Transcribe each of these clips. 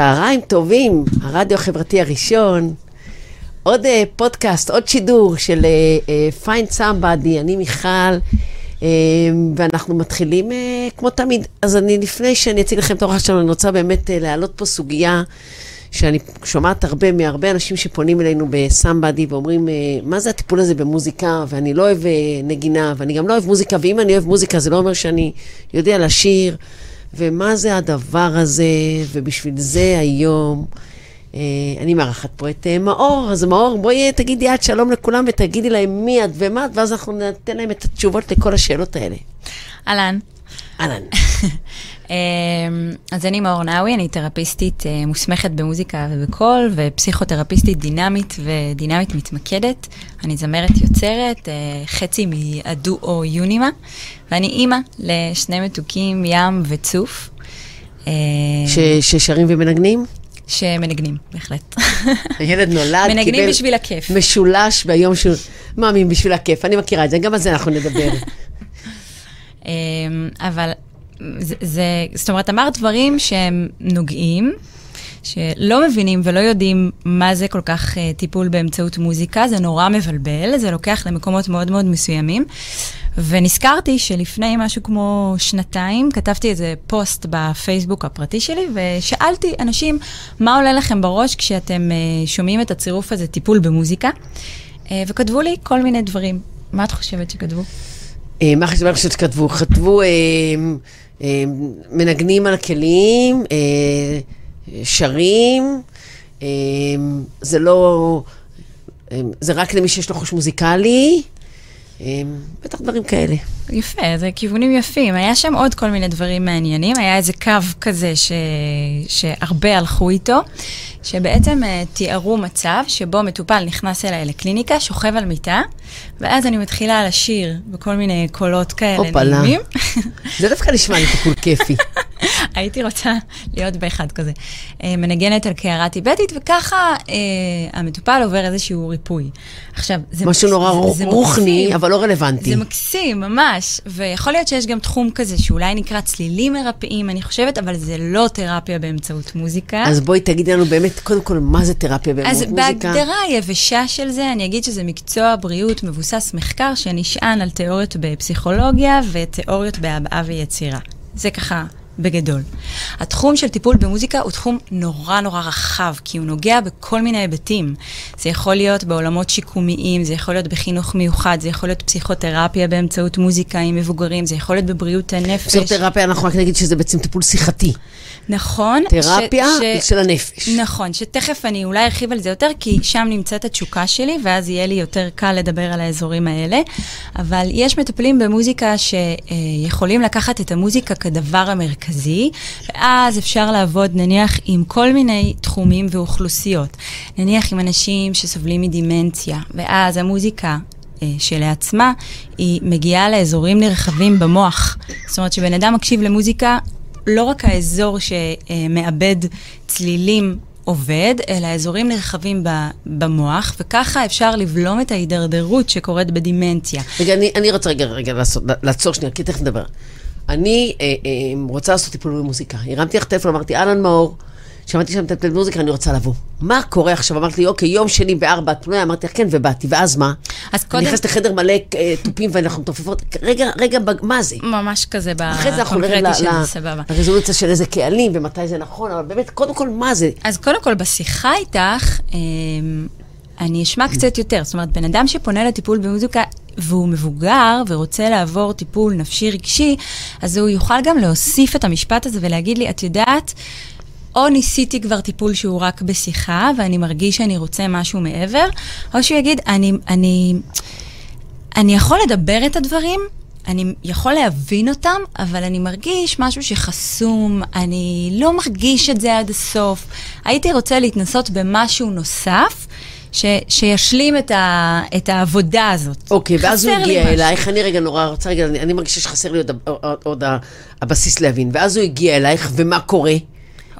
צהריים טובים, הרדיו החברתי הראשון. עוד uh, פודקאסט, עוד שידור של uh, uh, Somebody, אני מיכל, uh, ואנחנו מתחילים uh, כמו תמיד. אז אני, לפני שאני אציג לכם את האורח שלנו, אני רוצה באמת uh, להעלות פה סוגיה שאני שומעת הרבה מהרבה אנשים שפונים אלינו בסמבדי ואומרים, uh, מה זה הטיפול הזה במוזיקה, ואני לא אוהב uh, נגינה, ואני גם לא אוהב מוזיקה, ואם אני אוהב מוזיקה זה לא אומר שאני יודע לשיר. ומה זה הדבר הזה, ובשביל זה היום אה, אני מארחת פה את אה, מאור. אז מאור, בואי תגידי את שלום לכולם ותגידי להם מי את ומה את, ואז אנחנו ניתן להם את התשובות לכל השאלות האלה. אהלן. אהלן. אמ, אז אני מאור נאווי, אני תרפיסטית אה, מוסמכת במוזיקה ובקול, ופסיכותרפיסטית דינמית ודינמית מתמקדת. אני זמרת יוצרת, אה, חצי מהדואו יונימה, ואני אימא לשני מתוקים, ים וצוף. אה, ש- ששרים ומנגנים? שמנגנים, בהחלט. הילד נולד, קיבל... מנגנים בשביל הכיף. משולש ביום שהוא... מאמין, בשביל הכיף. אני מכירה את זה, גם על זה אנחנו נדבר. אמ, אבל זה, זאת אומרת, אמרת דברים שהם נוגעים, שלא מבינים ולא יודעים מה זה כל כך uh, טיפול באמצעות מוזיקה, זה נורא מבלבל, זה לוקח למקומות מאוד מאוד מסוימים. ונזכרתי שלפני משהו כמו שנתיים, כתבתי איזה פוסט בפייסבוק הפרטי שלי, ושאלתי אנשים, מה עולה לכם בראש כשאתם uh, שומעים את הצירוף הזה, טיפול במוזיקה? Uh, וכתבו לי כל מיני דברים. מה את חושבת שכתבו? מה חשבתי שכתבו? כתבו, מנגנים על הכלים, אה, שרים, אה, זה לא, אה, זה רק למי שיש לו חוש מוזיקלי, בטח דברים כאלה. יפה, זה כיוונים יפים. היה שם עוד כל מיני דברים מעניינים. היה איזה קו כזה ש... שהרבה הלכו איתו, שבעצם uh, תיארו מצב שבו מטופל נכנס אליי לקליניקה, שוכב על מיטה, ואז אני מתחילה לשיר בכל מיני קולות כאלה. נעימים. זה דווקא נשמע לי טיפול כיפי. הייתי רוצה להיות באחד כזה. אה, מנגנת על קערה טיבטית, וככה אה, המטופל עובר איזשהו ריפוי. עכשיו, זה... משהו מקס- נורא זה- זה רוחני, מקסים. אבל לא רלוונטי. זה מקסים, ממש. ויכול להיות שיש גם תחום כזה שאולי נקרא צלילים מרפאים, אני חושבת, אבל זה לא תרפיה באמצעות מוזיקה. אז בואי תגידי לנו באמת, קודם כל, מה זה תרפיה אז במוזיקה? בהגדרה היבשה של זה, אני אגיד שזה מקצוע בריאות מבוסס מחקר שנשען על תיאוריות בפסיכולוגיה ותיאוריות בהבעה ויצירה. זה ככה בגדול. התחום של טיפול במוזיקה הוא תחום נורא נורא רחב, כי הוא נוגע בכל מיני היבטים. זה יכול להיות בעולמות שיקומיים, זה יכול להיות בחינוך מיוחד, זה יכול להיות פסיכותרפיה באמצעות מוזיקה עם מבוגרים, זה יכול להיות בבריאות הנפש. פסיכותרפיה, אנחנו רק נגיד שזה בעצם טיפול שיחתי. נכון. תרפיה ש- של הנפש. נכון, שתכף אני אולי ארחיב על זה יותר, כי שם נמצאת התשוקה שלי, ואז יהיה לי יותר קל לדבר על האזורים האלה. אבל יש מטפלים במוזיקה שיכולים לקחת את המוזיקה כדבר המרכזי, ואז אפשר לעבוד נניח עם כל מיני תחומים ואוכלוסיות. נניח עם אנשים שסובלים מדימנציה, ואז המוזיקה אה, שלעצמה, היא מגיעה לאזורים נרחבים במוח. זאת אומרת שבן אדם מקשיב למוזיקה, לא רק האזור שמאבד צלילים עובד, אלא אזורים נרחבים במוח, וככה אפשר לבלום את ההידרדרות שקורית בדימנציה. רגע, אני, אני רוצה רגע, רגע לעשות, לעצור שנייה, כי תכף נדבר. אני אה, אה, רוצה לעשות טיפול במוזיקה. הרמתי לך טלפון, אמרתי, אהלן מאור, שמעתי שם טיפול במוזיקה, אני רוצה לבוא. מה קורה עכשיו? אמרת לי, אוקיי, יום שני בארבע, את פנויה? אמרתי לך, כן, ובאתי, ואז מה? אז אני קודם, נכנסת לחדר מלא אה, תופים ואנחנו מתופפות, רגע, רגע, מה זה? ממש כזה אחרי אנחנו בקונקרטי ל- של ל- זה, סבבה. לרזולוציה של איזה קהלים ומתי זה נכון, אבל באמת, קודם כל, מה זה? אז קודם כל, בשיחה איתך, אמ, אני אשמע קצת יותר. זאת אומרת, בן אדם שפונה לטיפול במוזיקה והוא מבוגר ורוצה לעבור טיפול נפשי רגשי, אז הוא יוכל גם להוסיף את המשפט הזה ולהגיד לי, את יודעת, או ניסיתי כבר טיפול שהוא רק בשיחה, ואני מרגיש שאני רוצה משהו מעבר, או שהוא יגיד, אני, אני, אני יכול לדבר את הדברים, אני יכול להבין אותם, אבל אני מרגיש משהו שחסום, אני לא מרגיש את זה עד הסוף. הייתי רוצה להתנסות במשהו נוסף, ש, שישלים את, ה, את העבודה הזאת. אוקיי, ואז הוא הגיע. אלייך, אני רגע נורא רוצה, רגע, אני, אני מרגישה שחסר לי עוד, עוד, עוד הבסיס להבין. ואז הוא הגיע אלייך, ומה קורה?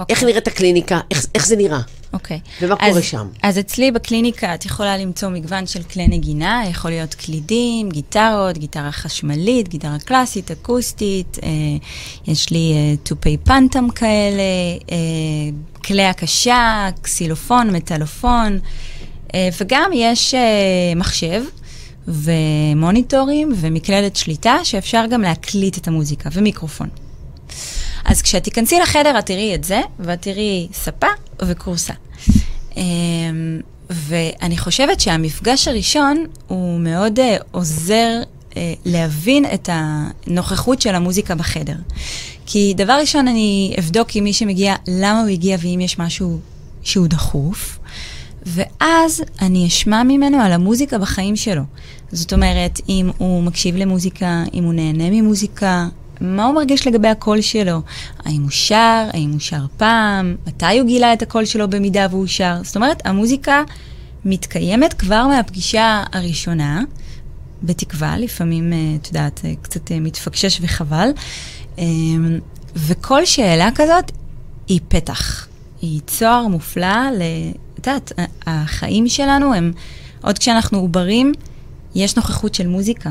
אוקיי. איך נראית הקליניקה? איך, איך זה נראה? אוקיי. ומה אז, קורה שם? אז אצלי בקליניקה את יכולה למצוא מגוון של כלי נגינה, יכול להיות קלידים, גיטרות, גיטרה חשמלית, גיטרה קלאסית, אקוסטית, אה, יש לי אה, תופי פנטם כאלה, אה, כלי הקשה, קסילופון, מטלופון, אה, וגם יש אה, מחשב. ומוניטורים ומקלדת שליטה, שאפשר גם להקליט את המוזיקה, ומיקרופון. אז כשאת תיכנסי לחדר, את תראי את זה, ואת תראי ספה וקורסה. אמ, ואני חושבת שהמפגש הראשון הוא מאוד uh, עוזר uh, להבין את הנוכחות של המוזיקה בחדר. כי דבר ראשון, אני אבדוק עם מי שמגיע למה הוא הגיע ואם יש משהו שהוא דחוף, ואז אני אשמע ממנו על המוזיקה בחיים שלו. זאת אומרת, אם הוא מקשיב למוזיקה, אם הוא נהנה ממוזיקה, מה הוא מרגיש לגבי הקול שלו? האם הוא שר? האם הוא שר פעם? מתי הוא גילה את הקול שלו במידה והוא שר? זאת אומרת, המוזיקה מתקיימת כבר מהפגישה הראשונה, בתקווה, לפעמים, אה, את יודעת, קצת אה, מתפקשש וחבל. וכל שאלה כזאת היא פתח. היא צוהר מופלא ל... את יודעת, החיים שלנו הם, עוד כשאנחנו עוברים, יש נוכחות של מוזיקה.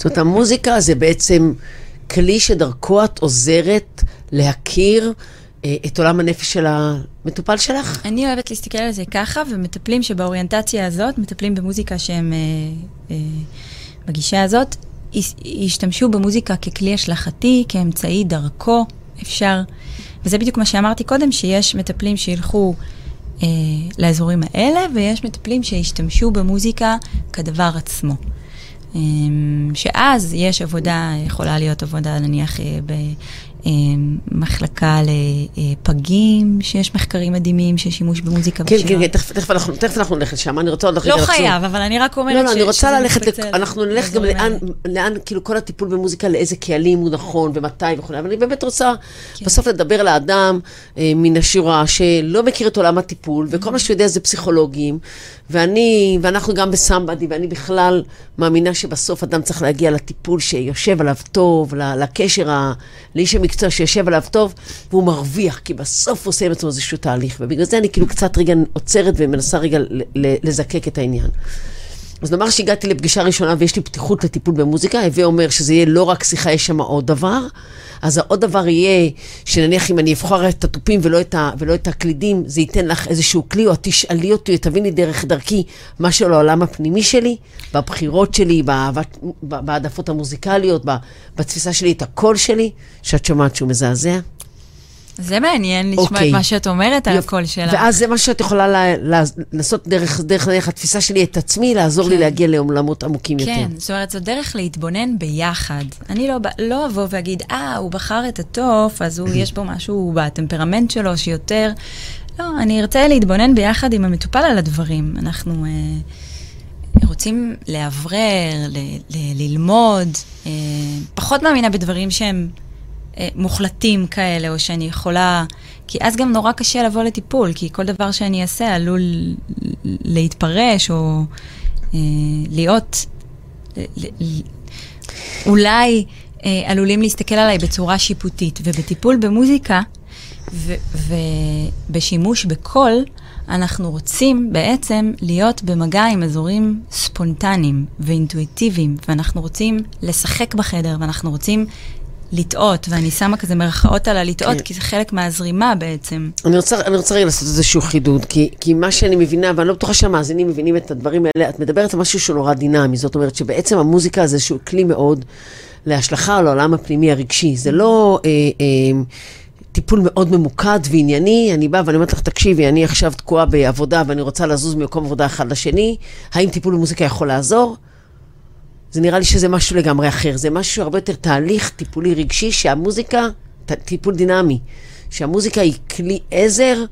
זאת אומרת, המוזיקה זה בעצם כלי שדרכו את עוזרת להכיר אה, את עולם הנפש של המטופל שלך? אני אוהבת להסתכל על זה ככה, ומטפלים שבאוריינטציה הזאת, מטפלים במוזיקה שהם, אה, אה, בגישה הזאת, ישתמשו במוזיקה ככלי השלכתי, כאמצעי דרכו, אפשר. וזה בדיוק מה שאמרתי קודם, שיש מטפלים שילכו אה, לאזורים האלה, ויש מטפלים שישתמשו במוזיקה כדבר עצמו. אה, שאז יש עבודה, יכולה להיות עבודה נניח אה, מחלקה לפגים, שיש מחקרים מדהימים של שימוש במוזיקה כן, כן, כן, תכף, אנחנו, תכף אנחנו נלך לשם, אני רוצה עוד לא חייב, אבל אני רק אומרת לא, לא, אני רוצה ללכת, לק... אנחנו נלך גם לאן, לאן, כאילו כל הטיפול במוזיקה, לאיזה קהלים הוא נכון ומתי וכו', אבל אני באמת רוצה כן. בסוף לדבר לאדם אה, מן השורה שלא מכיר את עולם הטיפול, וכל מה שהוא יודע זה פסיכולוגים, ואני, ואנחנו גם בסמבדי, ואני בכלל מאמינה שבסוף אדם צריך להגיע לטיפול שיושב עליו טוב, לקשר, ה... לאיש המקצוע שיושב עליו טוב, והוא מרוויח, כי בסוף הוא עושה עם עצמו איזשהו תהליך. ובגלל זה אני כאילו קצת רגע עוצרת ומנסה רגע לזקק את העניין. אז נאמר שהגעתי לפגישה ראשונה ויש לי פתיחות לטיפול במוזיקה, הווה אומר שזה יהיה לא רק שיחה, יש שם עוד דבר. אז העוד דבר יהיה, שנניח אם אני אבחר את התופים ולא את, ה, ולא את הקלידים, זה ייתן לך איזשהו כלי, או תשאלי אותי, תביני דרך דרכי משהו על העולם הפנימי שלי, בבחירות שלי, בהעדפות המוזיקליות, בתפיסה שלי, את הקול שלי, שאת שומעת שהוא מזעזע. זה מעניין לשמוע okay. את אוקיי. מה שאת אומרת על הקול שלך. ואז זה מה שאת יכולה לעשות דרך, דרך, דרך התפיסה שלי את עצמי, לעזור כן. לי להגיע לעולמות עמוקים כן, יותר. כן, זאת אומרת, זו דרך להתבונן ביחד. אני לא, לא אבוא ואגיד, אה, הוא בחר את התוף, אז הוא, יש בו משהו בטמפרמנט שלו שיותר... לא, אני ארצה להתבונן ביחד עם המטופל על הדברים. אנחנו אה, רוצים לאוורר, ל, ל, ללמוד. אה, פחות מאמינה בדברים שהם... אה, מוחלטים כאלה, או שאני יכולה... כי אז גם נורא קשה לבוא לטיפול, כי כל דבר שאני אעשה עלול להתפרש, או אה, להיות... ל, אולי אה, עלולים להסתכל עליי בצורה שיפוטית. ובטיפול במוזיקה ובשימוש בקול, אנחנו רוצים בעצם להיות במגע עם אזורים ספונטניים ואינטואיטיביים, ואנחנו רוצים לשחק בחדר, ואנחנו רוצים לטעות, ואני שמה כזה מרכאות על הלטעות, כן. כי זה חלק מהזרימה בעצם. אני רוצה, אני רוצה רגע לעשות איזשהו חידוד, כי, כי מה שאני מבינה, ואני לא בטוחה שהמאזינים מבינים את הדברים האלה, את מדברת על משהו שהוא נורא דינמי, זאת אומרת שבעצם המוזיקה זה איזשהו כלי מאוד להשלכה על העולם הפנימי הרגשי. זה לא... אה, אה, טיפול מאוד ממוקד וענייני, אני באה ואני אומרת לך, תקשיבי, אני עכשיו תקועה בעבודה ואני רוצה לזוז ממקום עבודה אחד לשני, האם טיפול במוזיקה יכול לעזור? זה נראה לי שזה משהו לגמרי אחר. זה משהו הרבה יותר תהליך טיפולי רגשי, שהמוזיקה, טיפול דינמי, שהמוזיקה היא כלי עזר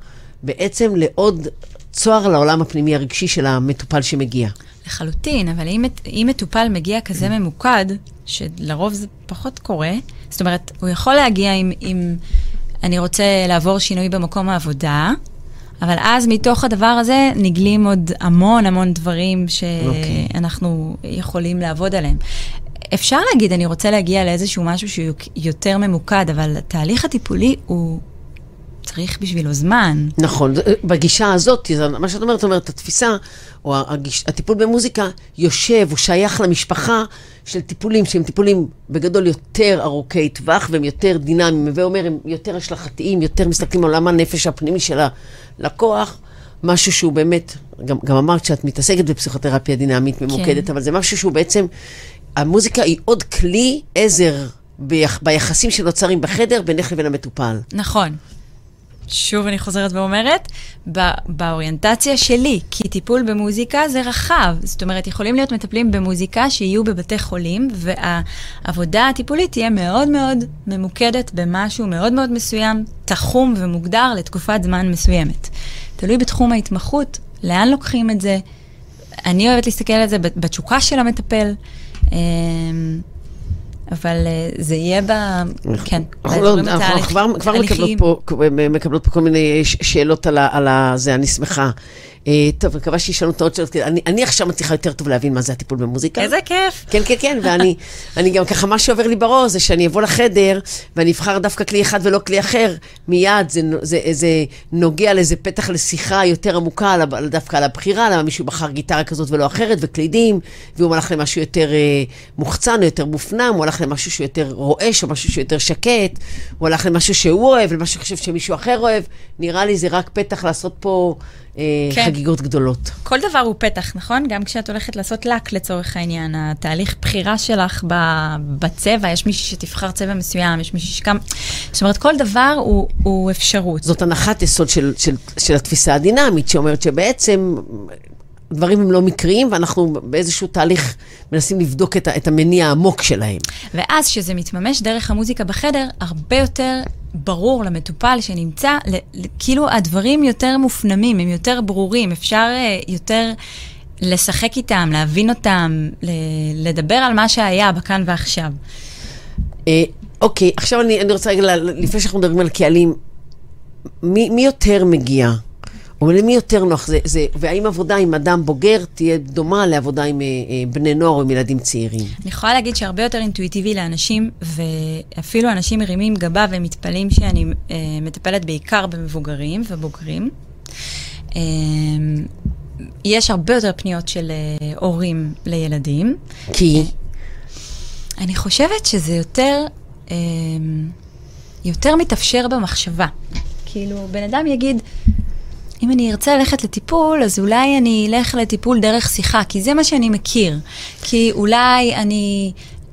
בעצם לעוד צוהר לעולם הפנימי הרגשי של המטופל שמגיע. לחלוטין, אבל אם, אם מטופל מגיע כזה ממוקד, שלרוב זה פחות קורה, זאת אומרת, הוא יכול להגיע עם אני רוצה לעבור שינוי במקום העבודה, אבל אז מתוך הדבר הזה נגלים עוד המון המון דברים שאנחנו okay. יכולים לעבוד עליהם. אפשר להגיד, אני רוצה להגיע לאיזשהו משהו שהוא יותר ממוקד, אבל התהליך הטיפולי הוא צריך בשבילו זמן. נכון, בגישה הזאת, מה שאת אומרת, אומרת, התפיסה, או הגיש, הטיפול במוזיקה, יושב, הוא שייך למשפחה של טיפולים, שהם טיפולים בגדול יותר ארוכי טווח, והם יותר דינמיים, ואומר, הם יותר השלכתיים, יותר מסתכלים על עולם הנפש הפנימי של הלקוח, משהו שהוא באמת, גם, גם אמרת שאת מתעסקת בפסיכותרפיה דינמית ממוקדת, כן. אבל זה משהו שהוא בעצם, המוזיקה היא עוד כלי עזר ביח, ביחסים שנוצרים בחדר בינך לבין המטופל. נכון. שוב אני חוזרת ואומרת, ב- באוריינטציה שלי, כי טיפול במוזיקה זה רחב. זאת אומרת, יכולים להיות מטפלים במוזיקה שיהיו בבתי חולים, והעבודה הטיפולית תהיה מאוד מאוד ממוקדת במשהו מאוד מאוד מסוים, תחום ומוגדר לתקופת זמן מסוימת. תלוי בתחום ההתמחות, לאן לוקחים את זה. אני אוהבת להסתכל על זה בתשוקה של המטפל. אבל אה, זה יהיה ב... כן, אנחנו, לא, אנחנו כבר, מקבלות. פה, כל מיני שאלות על, זה, אני שמחה. אה, טוב, אני מקווה שישאלו את כי אני, אני עכשיו מצליחה יותר טוב להבין מה זה הטיפול במוזיקה. איזה כיף. כן, כן, כן, ואני אני גם ככה, מה שעובר לי בראש זה שאני אבוא לחדר ואני אבחר דווקא כלי אחד ולא כלי אחר, מיד זה, זה, זה נוגע לאיזה פתח לשיחה יותר עמוקה, על, דווקא על הבחירה, למה מישהו בחר גיטרה כזאת ולא אחרת, וקלידים, והוא הלך למשהו יותר אה, מוחצן או יותר מופנם, הוא הלך למשהו שהוא יותר רועש או משהו שהוא יותר שקט, הוא הלך למשהו שהוא אוהב, למשהו שהוא חושב שמישהו אחר אוהב, נראה לי זה רק פתח לעשות פה כן. חגיגות גדולות. כל דבר הוא פתח, נכון? גם כשאת הולכת לעשות לק לצורך העניין, התהליך בחירה שלך בצבע, יש מישהי שתבחר צבע מסוים, יש מישהי שכם... זאת אומרת, כל דבר הוא, הוא אפשרות. זאת הנחת יסוד של, של, של התפיסה הדינמית, שאומרת שבעצם דברים הם לא מקריים, ואנחנו באיזשהו תהליך מנסים לבדוק את, את המניע העמוק שלהם. ואז כשזה מתממש דרך המוזיקה בחדר, הרבה יותר ברור למטופל שנמצא, כאילו הדברים יותר מופנמים, הם יותר ברורים, אפשר אה, יותר לשחק איתם, להבין אותם, לדבר על מה שהיה בכאן ועכשיו. אה, אוקיי, עכשיו אני, רוצה רגע, לפני שאנחנו מדברים על קהלים, מי יותר מגיע? או למי יותר נוח זה, זה, והאם עבודה עם אדם בוגר תהיה דומה לעבודה עם אה, אה, בני נוער או עם ילדים צעירים? אני יכולה להגיד שהרבה יותר אינטואיטיבי לאנשים, ואפילו אנשים מרימים גבה ומתפלאים שאני אה, מטפלת בעיקר במבוגרים ובוגרים. אה, יש הרבה יותר פניות של אה, הורים לילדים. כי, אני חושבת שזה יותר, אה, יותר מתאפשר במחשבה. כאילו, בן אדם יגיד, אם אני ארצה ללכת לטיפול, אז אולי אני אלך לטיפול דרך שיחה, כי זה מה שאני מכיר. כי אולי אני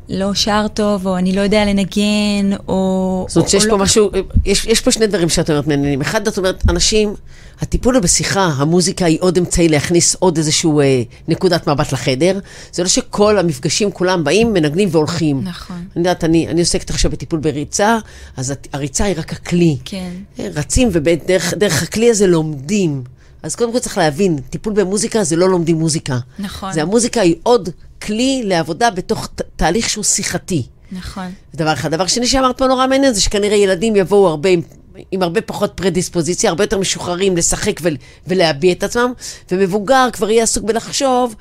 לא שר טוב, או אני לא יודע לנגן, או... זאת אומרת או- שיש או פה לא... משהו, יש, יש פה שני דברים שאת אומרת מעניינים. אחד, את אומרת, אנשים, הטיפול הוא בשיחה, המוזיקה היא עוד אמצעי להכניס עוד איזשהו אה, נקודת מבט לחדר. זה לא שכל המפגשים כולם באים, מנגנים והולכים. נכון. אני יודעת, אני, אני עוסקת עכשיו בטיפול בריצה, אז הריצה היא רק הכלי. כן. אה, רצים, ודרך דרך הכלי הזה לומדים. אז קודם כל צריך להבין, טיפול במוזיקה זה לא לומדים מוזיקה. נכון. זה המוזיקה היא עוד כלי לעבודה בתוך ת- תהליך שהוא שיחתי. נכון. זה דבר אחד. דבר שני שאמרת פה נורא מעניין, זה שכנראה ילדים יבואו הרבה עם, עם הרבה פחות פרדיספוזיציה, הרבה יותר משוחררים לשחק ול, ולהביע את עצמם, ומבוגר כבר יהיה עסוק בלחשוב,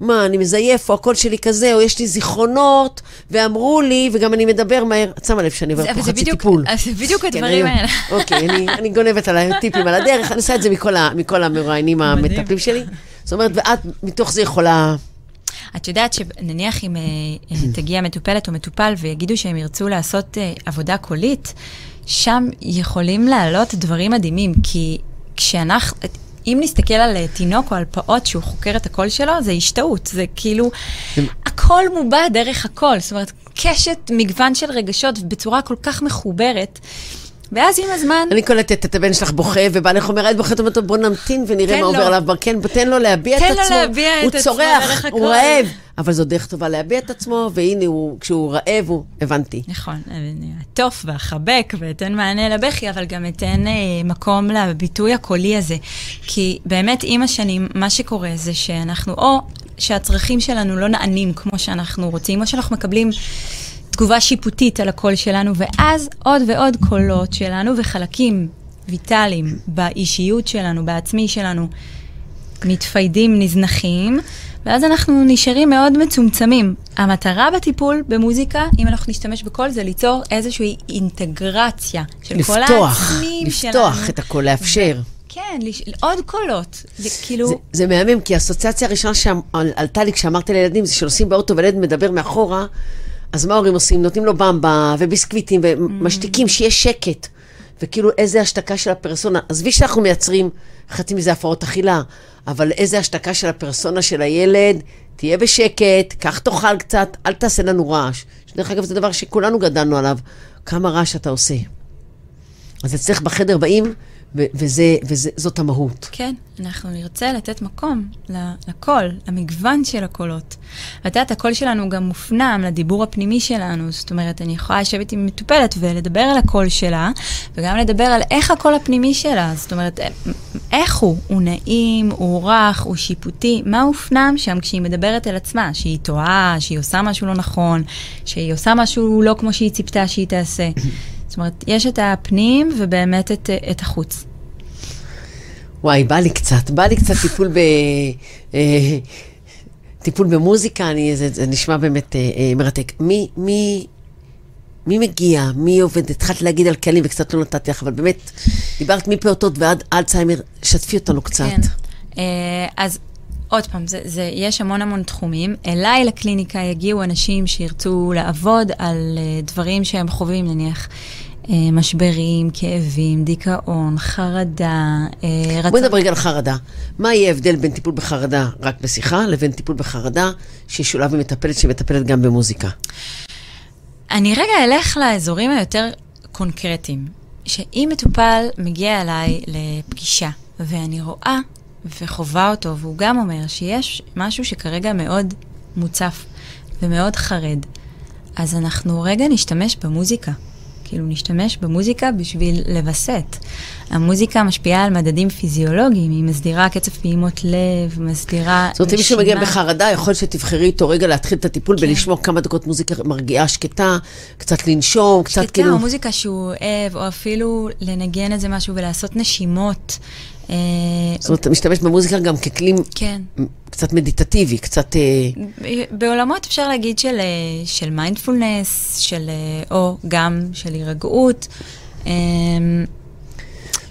מה, אני מזייף, או הקול שלי כזה, או יש לי זיכרונות, ואמרו לי, וגם אני מדבר מהר. את שמה לב שאני עוברת פה חצי בדיוק- טיפול. אז זה בדיוק כן, הדברים אני- האלה. אוקיי, אני, אני גונבת עליי טיפים על הדרך, אני עושה את זה מכל, ה, מכל המרואיינים מדהים. המטפלים שלי. זאת אומרת, ואת מתוך זה יכולה... את יודעת שנניח אם אה, תגיע מטופלת או מטופל ויגידו שהם ירצו לעשות אה, עבודה קולית, שם יכולים לעלות דברים מדהימים, כי כשאנחנו... אם נסתכל על אה, תינוק או על פעוט שהוא חוקר את הקול שלו, זה השתאות. זה כאילו, הכל מובע דרך הקול. זאת אומרת, קשת, מגוון של רגשות בצורה כל כך מחוברת. ואז עם הזמן... אני קולטת את הבן שלך בוכה, ובעלך אומר, את בוכית, אומרת לו, בוא נמתין ונראה תן מה עובר. עליו. כן, תן לו להביע את תן עצמו. לו להביע את עצמו הוא צורח, הוא. רעב. אבל זו דרך טובה להביע את עצמו, והנה, הוא, כשהוא רעב, הוא... הבנתי. נכון, אעטוף ואחבק ואתן מענה לבכי, אבל גם אתן אה, מקום לביטוי הקולי הזה. כי באמת עם השנים, מה שקורה זה שאנחנו, או שהצרכים שלנו לא נענים כמו שאנחנו רוצים, או שאנחנו מקבלים תגובה שיפוטית על הקול שלנו, ואז עוד ועוד קולות שלנו וחלקים ויטאליים באישיות שלנו, בעצמי שלנו, מתפיידים, נזנחים, ואז אנחנו נשארים מאוד מצומצמים. המטרה בטיפול במוזיקה, אם אנחנו נשתמש בקול, זה ליצור איזושהי אינטגרציה של כל העצמים לפתוח, שלנו. לפתוח את הכל, לאפשר. כן, לש... עוד קולות. זה כאילו... זה, זה מהמם, כי האסוציאציה הראשונה שעלתה לי כשאמרתי לילדים, זה שנוסעים באוטו וילד מדבר מאחורה, אז מה ההורים עושים? נותנים לו במבה וביסקוויטים ומשתיקים, שיהיה שקט. וכאילו איזה השתקה של הפרסונה. עזבי שאנחנו מייצרים חצי מזה הפרעות אכילה, אבל איזה השתקה של הפרסונה של הילד, תהיה בשקט, קח תאכל קצת, אל תעשה לנו רעש. שדרך אגב, זה דבר שכולנו גדלנו עליו. כמה רעש אתה עושה. אז אצלך בחדר באים, וזאת המהות. כן, אנחנו נרצה לתת מקום לקול, למגוון של הקולות. ואת יודעת, הקול שלנו גם מופנם לדיבור הפנימי שלנו. זאת אומרת, אני יכולה לשבת עם מטופלת ולדבר על הקול שלה, וגם לדבר על איך הקול הפנימי שלה. זאת אומרת, איך הוא? הוא נעים, הוא רך, הוא שיפוטי. מה הופנם שם כשהיא מדברת אל עצמה? שהיא טועה, שהיא עושה משהו לא נכון, שהיא עושה משהו לא כמו שהיא ציפתה שהיא תעשה. זאת אומרת, יש את הפנים ובאמת את, את החוץ. וואי, בא לי קצת, בא לי קצת טיפול ב... אה, טיפול במוזיקה, אני, זה, זה נשמע באמת אה, אה, מרתק. מי, מי, מי מגיע? מי עובד? התחלתי להגיד על כלים וקצת לא נתתי לך, אבל באמת, דיברת מפעוטות ועד אלצהיימר, שתפי אותנו קצת. כן. אה, אז עוד פעם, זה, זה, יש המון המון תחומים. אליי לקליניקה יגיעו אנשים שירצו לעבוד על uh, דברים שהם חווים, נניח משברים, כאבים, דיכאון, חרדה, uh, רצון... בואי נדבר רגע על חרדה. מה יהיה ההבדל בין טיפול בחרדה רק בשיחה, לבין טיפול בחרדה שישולב עם מטפלת שמטפלת גם במוזיקה? אני רגע אלך לאזורים היותר קונקרטיים. שאם מטופל מגיע אליי לפגישה, ואני רואה וחווה אותו, והוא גם אומר שיש משהו שכרגע מאוד מוצף ומאוד חרד, אז אנחנו רגע נשתמש במוזיקה. כאילו, נשתמש במוזיקה בשביל לווסת. המוזיקה משפיעה על מדדים פיזיולוגיים, היא מסדירה קצב פעימות לב, מסדירה זאת אומרת, אם מישהו מגיע בחרדה, יכול שתבחרי איתו רגע להתחיל את הטיפול כן. ולשמוע כמה דקות מוזיקה מרגיעה שקטה, קצת לנשום, קצת שקטה, כאילו... שקטה, או מוזיקה שהוא אוהב, או אפילו לנגן איזה משהו ולעשות נשימות. זאת אומרת, אתה משתמש במוזיקה גם ככלי כן. קצת מדיטטיבי, קצת... בעולמות אפשר להגיד של, של מיינדפולנס, של, או גם של הירגעות.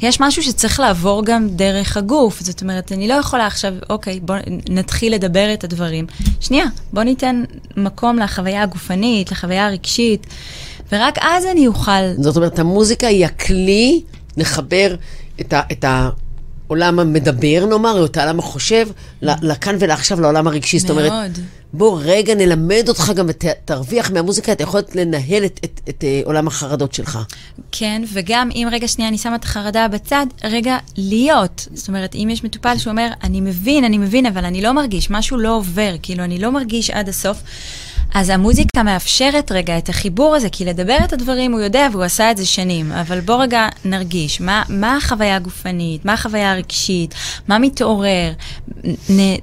יש משהו שצריך לעבור גם דרך הגוף. זאת אומרת, אני לא יכולה עכשיו, אוקיי, בואו נתחיל לדבר את הדברים. שנייה, בואו ניתן מקום לחוויה הגופנית, לחוויה הרגשית, ורק אז אני אוכל... זאת אומרת, המוזיקה היא הכלי לחבר את ה... את ה... עולם המדבר, נאמר, או את העולם החושב, לכאן ולעכשיו, לעולם הרגשי. זאת אומרת, בוא רגע נלמד אותך גם ותרוויח מהמוזיקה, אתה יכול לנהל את, את, את, את עולם החרדות שלך. כן, וגם אם רגע שנייה אני שמה את החרדה בצד, רגע להיות. זאת אומרת, אם יש מטופל שאומר, אני מבין, אני מבין, אבל אני לא מרגיש, משהו לא עובר, כאילו, אני לא מרגיש עד הסוף. אז המוזיקה מאפשרת רגע את החיבור הזה, כי לדבר את הדברים הוא יודע והוא עשה את זה שנים, אבל בוא רגע נרגיש, מה, מה החוויה הגופנית, מה החוויה הרגשית, מה מתעורר, נ,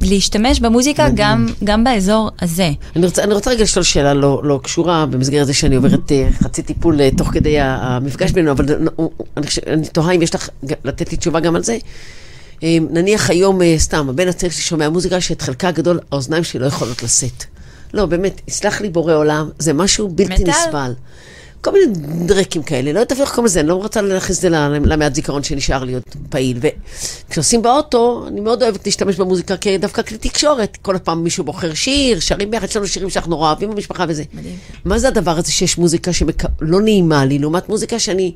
להשתמש במוזיקה גם, גם באזור הזה. אני רוצה, אני רוצה רגע לשאול שאלה לא, לא קשורה במסגרת זה שאני עוברת uh, חצי טיפול uh, תוך כדי המפגש בינינו, אבל אני, אני תוהה אם יש לך לתת לי תשובה גם על זה. Uh, נניח היום, סתם, הבן הצעיר שלי שומע מוזיקה שאת חלקה הגדול האוזניים שלי לא יכולות לשאת. לא, באמת, יסלח לי בורא עולם, זה משהו בלתי מטל. נסבל. כל מיני דרקים כאלה, לא יודעת איך קוראים לזה, אני לא רוצה להכניס את זה למעט זיכרון שנשאר עוד פעיל. וכשנוסעים באוטו, אני מאוד אוהבת להשתמש במוזיקה כדווקא כלי תקשורת. כל פעם מישהו בוחר שיר, שרים ביחד, יש לנו שירים שאנחנו נורא אוהבים במשפחה וזה. מדהים. מה זה הדבר הזה שיש מוזיקה שלא שמק... נעימה לי, לעומת מוזיקה שאני,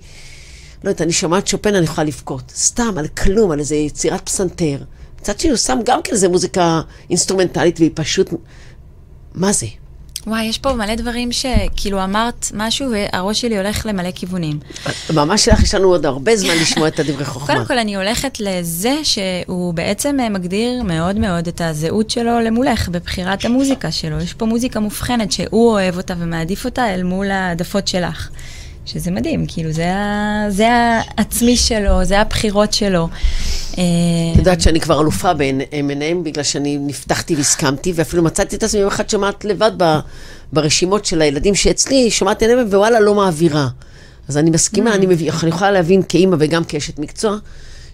לא יודעת, אני שומעת שופן, אני יכולה לבכות. סתם, על כלום, על איזה יצירת פסנתר. מצד שני, הוא שם גם כן איזה מוזיקה אינסטרומנטלית, והיא פשוט... מה זה? וואי, יש פה מלא דברים שכאילו אמרת משהו והראש שלי הולך למלא כיוונים. ממש לך, יש לנו עוד הרבה זמן לשמוע את הדברי חוכמה. קודם כל, אני הולכת לזה שהוא בעצם מגדיר מאוד מאוד את הזהות שלו למולך בבחירת המוזיקה שלו. יש פה מוזיקה מובחנת שהוא אוהב אותה ומעדיף אותה אל מול העדפות שלך. שזה מדהים, כאילו, זה, ה, זה העצמי שלו, זה הבחירות שלו. את יודעת שאני כבר אלופה ביניהם, בגלל שאני נפתחתי והסכמתי, ואפילו מצאתי את עצמי יום אחד שומעת לבד ברשימות של הילדים שאצלי, שומעת עיניהם ווואלה, לא מעבירה. אז אני מסכימה, mm. אני, מביא, אני יכולה להבין כאימא וגם כאשת מקצוע,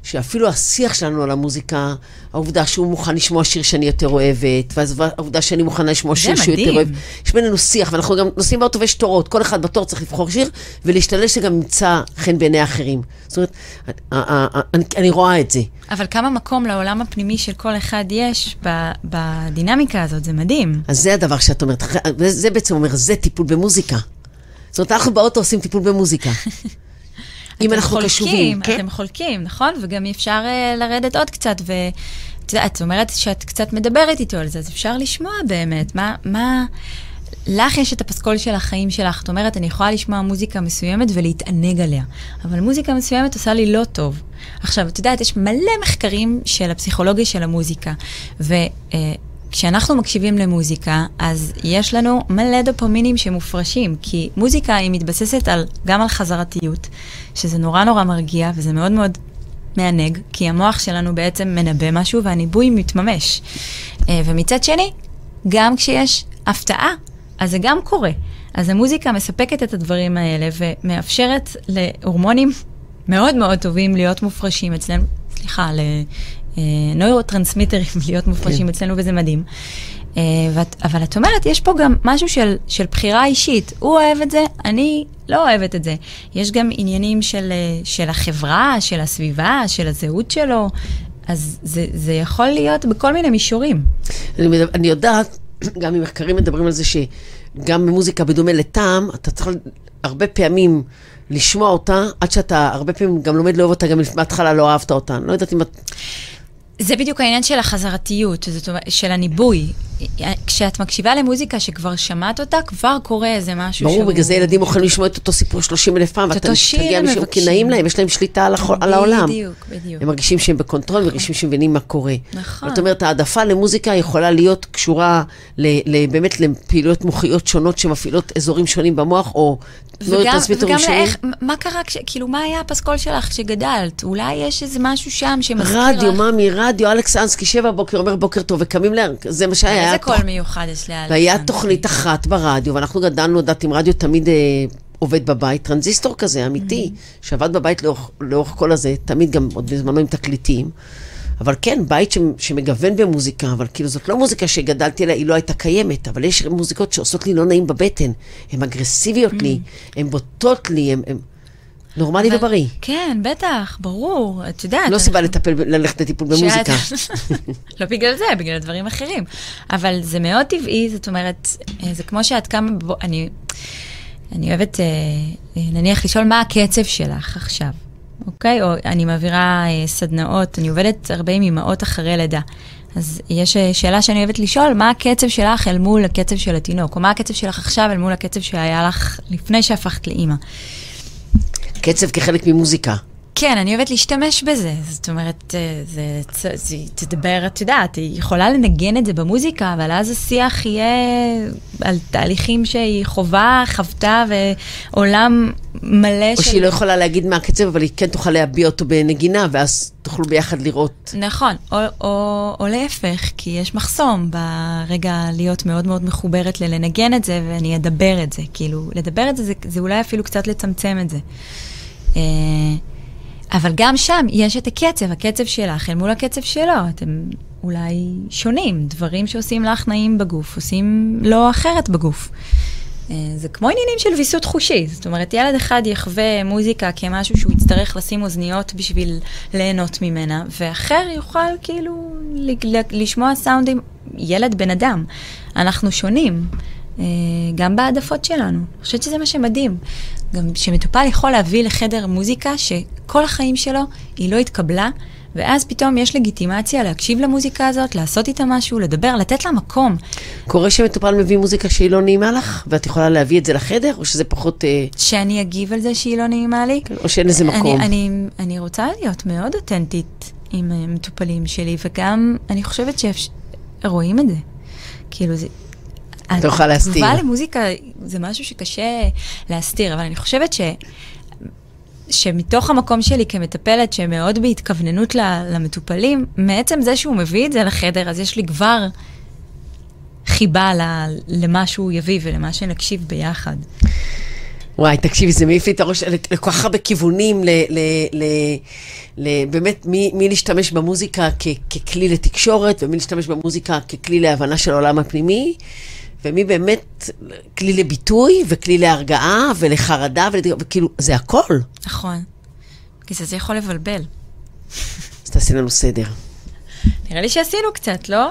שאפילו השיח שלנו על המוזיקה, העובדה שהוא מוכן לשמוע שיר שאני יותר אוהבת, ואז העובדה שאני מוכנה לשמוע שיר שהוא יותר אוהב. יש בינינו שיח, ואנחנו גם נוסעים באוטו ויש תורות, כל אחד בתור צריך לבחור שיר, ולהשתלל שגם ימצא חן בעיני האחרים. זאת אומרת, אני רואה את זה. אבל כמה מקום לעולם הפנימי של כל אחד יש בדינמיקה הזאת, זה מדהים. אז זה הדבר שאת אומרת, זה בעצם אומר, זה טיפול במוזיקה. זאת אומרת, אנחנו באוטו עושים טיפול במוזיקה. אם אנחנו קשובים. כן? אתם חולקים, נכון? וגם אפשר uh, לרדת עוד קצת, ואת יודעת, את אומרת שאת קצת מדברת איתו על זה, אז אפשר לשמוע באמת, מה, מה... לך יש את הפסקול של החיים שלך. את אומרת, אני יכולה לשמוע מוזיקה מסוימת ולהתענג עליה, אבל מוזיקה מסוימת עושה לי לא טוב. עכשיו, את יודעת, יש מלא מחקרים של הפסיכולוגיה של המוזיקה, ו... Uh, כשאנחנו מקשיבים למוזיקה, אז יש לנו מלא דופומינים שמופרשים, כי מוזיקה היא מתבססת על, גם על חזרתיות, שזה נורא נורא מרגיע וזה מאוד מאוד מענג, כי המוח שלנו בעצם מנבא משהו והניבוי מתממש. אה, ומצד שני, גם כשיש הפתעה, אז זה גם קורה. אז המוזיקה מספקת את הדברים האלה ומאפשרת להורמונים מאוד מאוד טובים להיות מופרשים אצלנו, סליחה, נוירוטרנסמיטרים להיות מופרשים כן. אצלנו, וזה מדהים. Uh, ואת, אבל את אומרת, יש פה גם משהו של, של בחירה אישית. הוא אוהב את זה, אני לא אוהבת את זה. יש גם עניינים של, אה, של החברה, של הסביבה, של הזהות שלו, אז זה, זה יכול להיות בכל מיני מישורים. אני, אני יודעת, גם ממחקרים מדברים על זה שגם במוזיקה בדומה לטעם, אתה צריך הרבה פעמים לשמוע אותה, עד שאתה הרבה פעמים גם לומד לאהוב אותה, גם מההתחלה לא אהבת אותה. אני לא יודעת אם את... זה בדיוק העניין של החזרתיות, זאת אומרת, של הניבוי. כשאת מקשיבה למוזיקה שכבר שמעת אותה, כבר קורה איזה משהו ברור, שהוא... ברור, בגלל זה ילדים יכולים לשמוע את אותו סיפור 30 אלף פעם, ואתה משתגע משום כי נעים להם, יש להם שליטה על, החול, על העולם. בדיוק, בדיוק. הם מרגישים שהם ב control, נכון. מרגישים שהם מבינים מה קורה. נכון. זאת אומרת, העדפה למוזיקה יכולה להיות קשורה ל, ל, באמת לפעילויות מוחיות שונות שמפעילות אזורים שונים במוח, או וגם, וגם לאיך, מה קרה, כש, כאילו, מה היה הפסקול שלך כשגדלת? אולי יש איזה משהו שם שמזכיר לך... רדיו, ממי, רדיו, אלכס אנסקי, שבע בוקר, אומר בוקר טוב, וקמים ל... זה מה שהיה. איזה קול מיוחד יש לאלכס והיה תוכנית אחת ברדיו, ואנחנו גדלנו, יודעת, עם רדיו תמיד אה, עובד בבית, טרנזיסטור כזה, אמיתי, mm-hmm. שעבד בבית לאורך, לאורך כל הזה, תמיד גם עוד בזמנו עם תקליטים. אבל כן, בית ש, שמגוון במוזיקה, אבל כאילו זאת לא מוזיקה שגדלתי עליה, היא לא הייתה קיימת, אבל יש מוזיקות שעושות לי לא נעים בבטן. הן אגרסיביות mm. לי, הן בוטות לי, הן... נורמלי אבל, ובריא. כן, בטח, ברור, את יודעת. לא סיבה לטפל, ללכת לטיפול במוזיקה. לא בגלל זה, בגלל דברים אחרים. אבל זה מאוד טבעי, זאת אומרת, אה, זה כמו שאת קמה, אני, אני אוהבת, אה, אה, נניח, לשאול מה הקצב שלך עכשיו. אוקיי? או אני מעבירה סדנאות, אני עובדת הרבה עם אימהות אחרי לידה. אז יש שאלה שאני אוהבת לשאול, מה הקצב שלך אל מול הקצב של התינוק? או מה הקצב שלך עכשיו אל מול הקצב שהיה לך לפני שהפכת לאימא? קצב כחלק ממוזיקה. כן, אני אוהבת להשתמש בזה. זאת אומרת, אה, זה, זה, זה תדבר, את יודעת, היא יכולה לנגן את זה במוזיקה, אבל אז השיח יהיה על תהליכים שהיא חווה, חוותה, ועולם מלא או של... או שהיא לא יכולה להגיד מה הקצב, אבל היא כן תוכל להביע אותו בנגינה, ואז תוכלו ביחד לראות. נכון, או, או, או להפך, כי יש מחסום ברגע להיות מאוד מאוד מחוברת ללנגן את זה, ואני אדבר את זה. כאילו, לדבר את זה, זה, זה אולי אפילו קצת לצמצם את זה. אה, אבל גם שם יש את הקצב, הקצב שלך אל מול הקצב שלו. אתם אולי שונים, דברים שעושים לך נעים בגוף, עושים לא אחרת בגוף. אה, זה כמו עניינים של ויסות חושי, זאת אומרת, ילד אחד יחווה מוזיקה כמשהו שהוא יצטרך לשים אוזניות בשביל ליהנות ממנה, ואחר יוכל כאילו לשמוע סאונדים, ילד בן אדם. אנחנו שונים, אה, גם בהעדפות שלנו. אני חושבת שזה מה שמדהים. גם שמטופל יכול להביא לחדר מוזיקה שכל החיים שלו היא לא התקבלה, ואז פתאום יש לגיטימציה להקשיב למוזיקה הזאת, לעשות איתה משהו, לדבר, לתת לה מקום. קורה שמטופל מביא מוזיקה שהיא לא נעימה לך, ואת יכולה להביא את זה לחדר, או שזה פחות... אה... שאני אגיב על זה שהיא לא נעימה לי? כן, או שאין לזה מקום. אני, אני, אני רוצה להיות מאוד אותנטית עם המטופלים שלי, וגם אני חושבת שרואים את זה. כאילו, זה, יכול להסתיר. התגובה למוזיקה זה משהו שקשה להסתיר, אבל אני חושבת ש... שמתוך המקום שלי כמטפלת, שמאוד בהתכווננות למטופלים, מעצם זה שהוא מביא את זה לחדר, אז יש לי כבר חיבה למה שהוא יביא ולמה שנקשיב ביחד. וואי, תקשיבי, זה מעיף לי את הראש לכל כך הרבה כיוונים, ל, ל, ל, ל, באמת, מי, מי להשתמש במוזיקה כ, ככלי לתקשורת, ומי להשתמש במוזיקה ככלי להבנה של העולם הפנימי, ומי באמת כלי לביטוי, וכלי להרגעה, ולחרדה, ולד... וכאילו, זה הכל. נכון. כי זה, זה יכול לבלבל. אז תעשי לנו סדר. נראה לי שעשינו קצת, לא?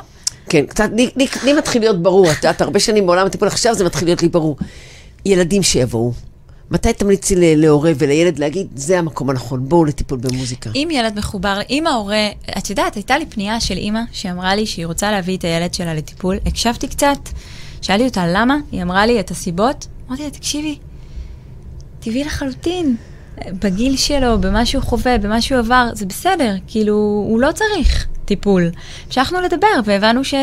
כן, קצת, לי, לי, לי מתחיל להיות ברור, את יודעת, הרבה שנים בעולם הטיפול, עכשיו זה מתחיל להיות לי ברור. ילדים שיבואו. מתי תמליצי להורה ולילד להגיד, זה המקום הנכון, בואו לטיפול במוזיקה. אם ילד מחובר, אם ההורה, את יודעת, הייתה לי פנייה של אימא שאמרה לי שהיא רוצה להביא את הילד שלה לטיפול, הקשבתי קצת, שאלתי אותה למה, היא אמרה לי את הסיבות, אמרתי לה, תקשיבי, טבעי לחלוטין, בגיל שלו, במה שהוא חווה, במה שהוא עבר, זה בסדר, כאילו, הוא לא צריך טיפול. המשכנו לדבר והבנו ש...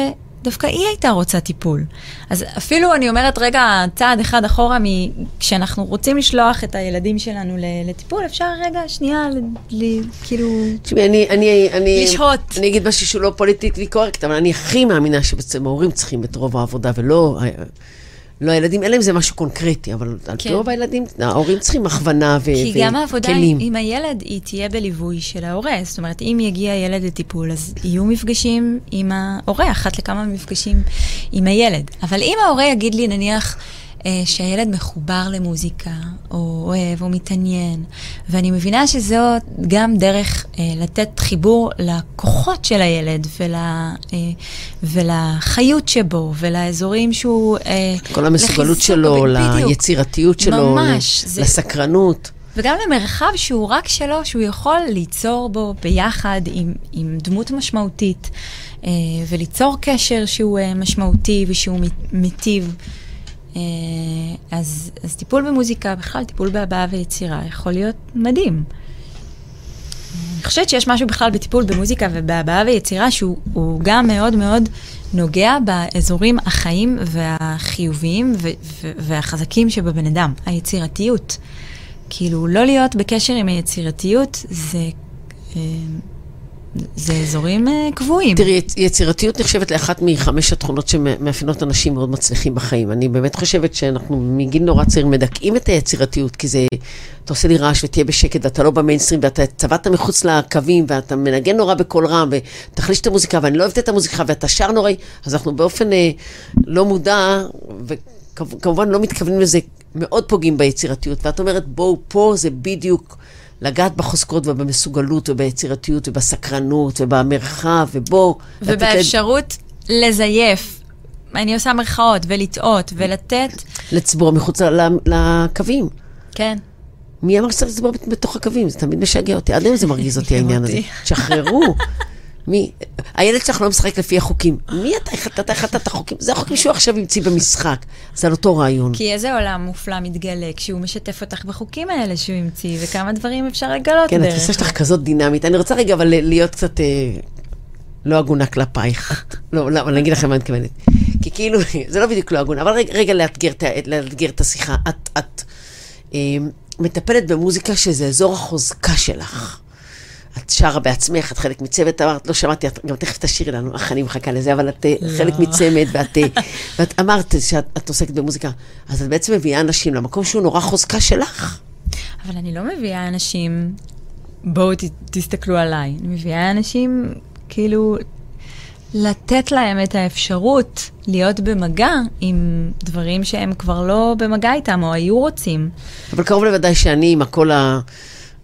דווקא היא הייתה רוצה טיפול. אז אפילו אני אומרת רגע צעד אחד אחורה, כשאנחנו רוצים לשלוח את הילדים שלנו לטיפול, אפשר רגע, שנייה, ל, ל, כאילו... תשמעי, אני, אני, אני... לשהות. אני אגיד משהו שהוא לא פוליטיקלי קורקט, אבל אני הכי מאמינה שבעצם ההורים צריכים את רוב העבודה, ולא לא הילדים, אין להם זה משהו קונקרטי, אבל כן. רוב הילדים, ההורים צריכים הכוונה וכלים. כי גם העבודה עם, עם הילד, היא תהיה בליווי של ההורה. זאת אומרת, אם יגיע ילד לטיפול, אז יהיו מפגשים עם ההורה, אחת לכמה מפגשים עם הילד. אבל אם ההורה יגיד לי, נניח, שהילד מחובר למוזיקה, או אוהב, או מתעניין, ואני מבינה שזו גם דרך אה, לתת חיבור לכוחות של הילד, ול, אה, ולחיות שבו, ולאזורים שהוא... אה, כל המסוגלות שלו, ליצירתיות שלו, ממש, לסקרנות. וגם למרחב שהוא רק שלו, שהוא יכול ליצור בו ביחד עם, עם דמות משמעותית, אה, וליצור קשר שהוא אה, משמעותי ושהוא מיטיב. אה, אז, אז טיפול במוזיקה, בכלל טיפול בהבעה ויצירה, יכול להיות מדהים. אני חושבת שיש משהו בכלל בטיפול במוזיקה ובהבעה ויצירה שהוא גם מאוד מאוד נוגע באזורים החיים והחיוביים ו- ו- והחזקים שבבן אדם, היצירתיות. כאילו, לא להיות בקשר עם היצירתיות זה... אה, זה אזורים uh, קבועים. תראי, יצירתיות נחשבת לאחת מחמש התכונות שמאפיינות אנשים מאוד מצליחים בחיים. אני באמת חושבת שאנחנו מגיל נורא צעיר מדכאים את היצירתיות, כי זה, אתה עושה לי רעש ותהיה בשקט, ואתה לא במיינסטרים, ואתה צבעת מחוץ לקווים, ואתה מנגן נורא בקול רם, ותחליש את המוזיקה, ואני לא אוהבת את המוזיקה, ואתה שר נוראי, אז אנחנו באופן uh, לא מודע, וכמובן לא מתכוונים לזה, מאוד פוגעים ביצירתיות. ואת אומרת, בואו, פה זה בדיוק... לגעת בחוזקות ובמסוגלות וביצירתיות ובסקרנות ובמרחב, ובוא... ובאפשרות לתת... לזייף. אני עושה מרכאות, ולטעות, ולתת... לצבור מחוץ לקווים. כן. מי אמר שצריך לצבור בתוך הקווים? זה תמיד משגע אותי. עד היום זה מרגיז אותי העניין הזה. תשחררו. מי? הילד שלך לא משחק לפי החוקים. מי אתה? איך אתה החלטת את החוקים? זה החוקים שהוא עכשיו המציא במשחק. זה על אותו רעיון. כי איזה עולם מופלא מתגלה כשהוא משתף אותך בחוקים האלה שהוא המציא, וכמה דברים אפשר לגלות כן, דרך. כן, התפיסה שלך כזאת דינמית. אני רוצה רגע אבל להיות קצת אה, לא הגונה כלפייך. לא, לא, אני אגיד לכם מה אני מתכוונת. כי כאילו, זה לא בדיוק לא הגון, אבל רגע, רגע לאתגר, לאתגר את השיחה. את, את אה, מטפלת במוזיקה שזה אזור החוזקה שלך. את שרה בעצמך, את חלק מצוות, אמרת, לא שמעתי, את גם תכף תשאירי לנו, אך אני מחכה לזה, אבל את אה, לא. חלק מצמד, ואת, אה, ואת אמרת שאת עוסקת במוזיקה, אז את בעצם מביאה אנשים למקום שהוא נורא חוזקה שלך. אבל אני לא מביאה אנשים, בואו ת, תסתכלו עליי, אני מביאה אנשים, כאילו, לתת להם את האפשרות להיות במגע עם דברים שהם כבר לא במגע איתם, או היו רוצים. אבל קרוב לוודאי שאני, עם הקול ה...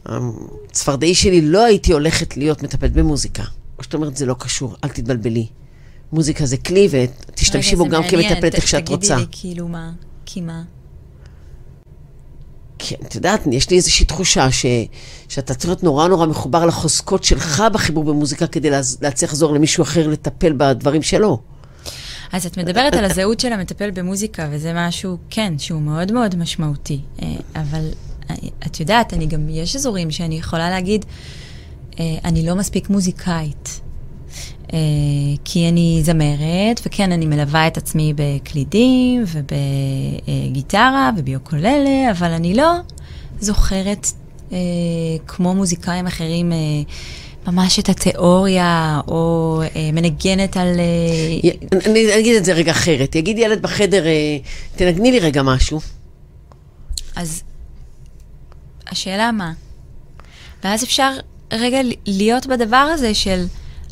הצפרדעי שלי, לא הייתי הולכת להיות מטפלת במוזיקה. או שאת אומרת, זה לא קשור, אל תתבלבלי. מוזיקה זה כלי, ותשתמשי בו גם כמטפלת איך שאת רוצה. תגידי לי, כאילו מה? כי מה? כן, את יודעת, יש לי איזושהי תחושה ש, שאתה צריך להיות נורא נורא מחובר לחוזקות שלך בחיבור במוזיקה כדי להצליח לחזור למישהו אחר לטפל בדברים שלו. אז את מדברת על הזהות של המטפל במוזיקה, וזה משהו, כן, שהוא מאוד מאוד משמעותי. אה, אבל את יודעת, אני גם, יש אזורים שאני יכולה להגיד, אה, אני לא מספיק מוזיקאית. אה, כי אני זמרת, וכן, אני מלווה את עצמי בקלידים ובגיטרה וביוקוללה, אבל אני לא זוכרת, אה, כמו מוזיקאים אחרים, אה, ממש את התיאוריה, או אה, מנגנת על... אה... אני אגיד את זה רגע אחרת. יגיד ילד בחדר, אה, תנגני לי רגע משהו. אז השאלה מה. ואז אפשר רגע להיות בדבר הזה של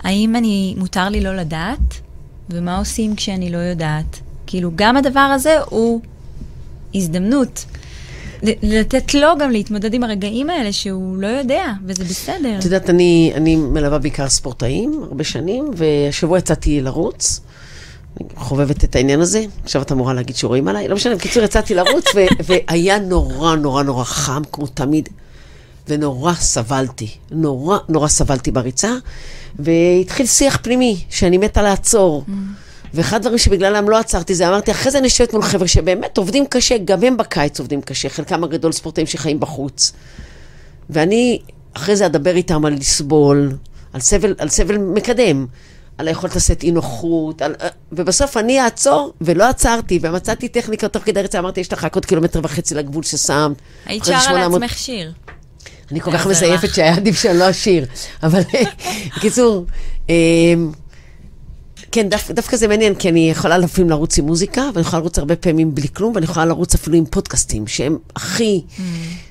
האם אני, מותר לי לא לדעת, ומה עושים כשאני לא יודעת. כאילו, גם הדבר הזה הוא הזדמנות. לתת לו גם להתמודד עם הרגעים האלה שהוא לא יודע, וזה בסדר. את יודעת, אני, אני מלווה בעיקר ספורטאים הרבה שנים, והשבוע יצאתי לרוץ. אני חובבת את העניין הזה, עכשיו את אמורה להגיד שרואים עליי, לא משנה, בקיצור יצאתי לרוץ, והיה נורא נורא נורא חם, כמו תמיד, ונורא סבלתי, נורא נורא סבלתי בריצה, והתחיל שיח פנימי, שאני מתה לעצור. Mm. ואחד הדברים שבגללם לא עצרתי זה, אמרתי, אחרי זה אני יושבת מול חבר'ה שבאמת עובדים קשה, גם הם בקיץ עובדים קשה, חלקם הגדול ספורטאים שחיים בחוץ. ואני אחרי זה אדבר איתם על לסבול, על סבל, על סבל מקדם, על היכולת לשאת אי נוחות, על... ובסוף אני אעצור, ולא עצרתי, ומצאתי טכניקה תוך כדי רצה, אמרתי, יש לך רק עוד קילומטר וחצי לגבול ששמת. היית שרה 800... לעצמך שיר. אני כל כך מזייפת שהיה עדיף שאני לא אשיר. אבל בקיצור, אמ, כן, דו, דווקא זה מעניין, כי אני יכולה לפעמים לרוץ עם מוזיקה, ואני יכולה לרוץ הרבה פעמים בלי כלום, ואני יכולה לרוץ אפילו עם פודקאסטים, שהם הכי...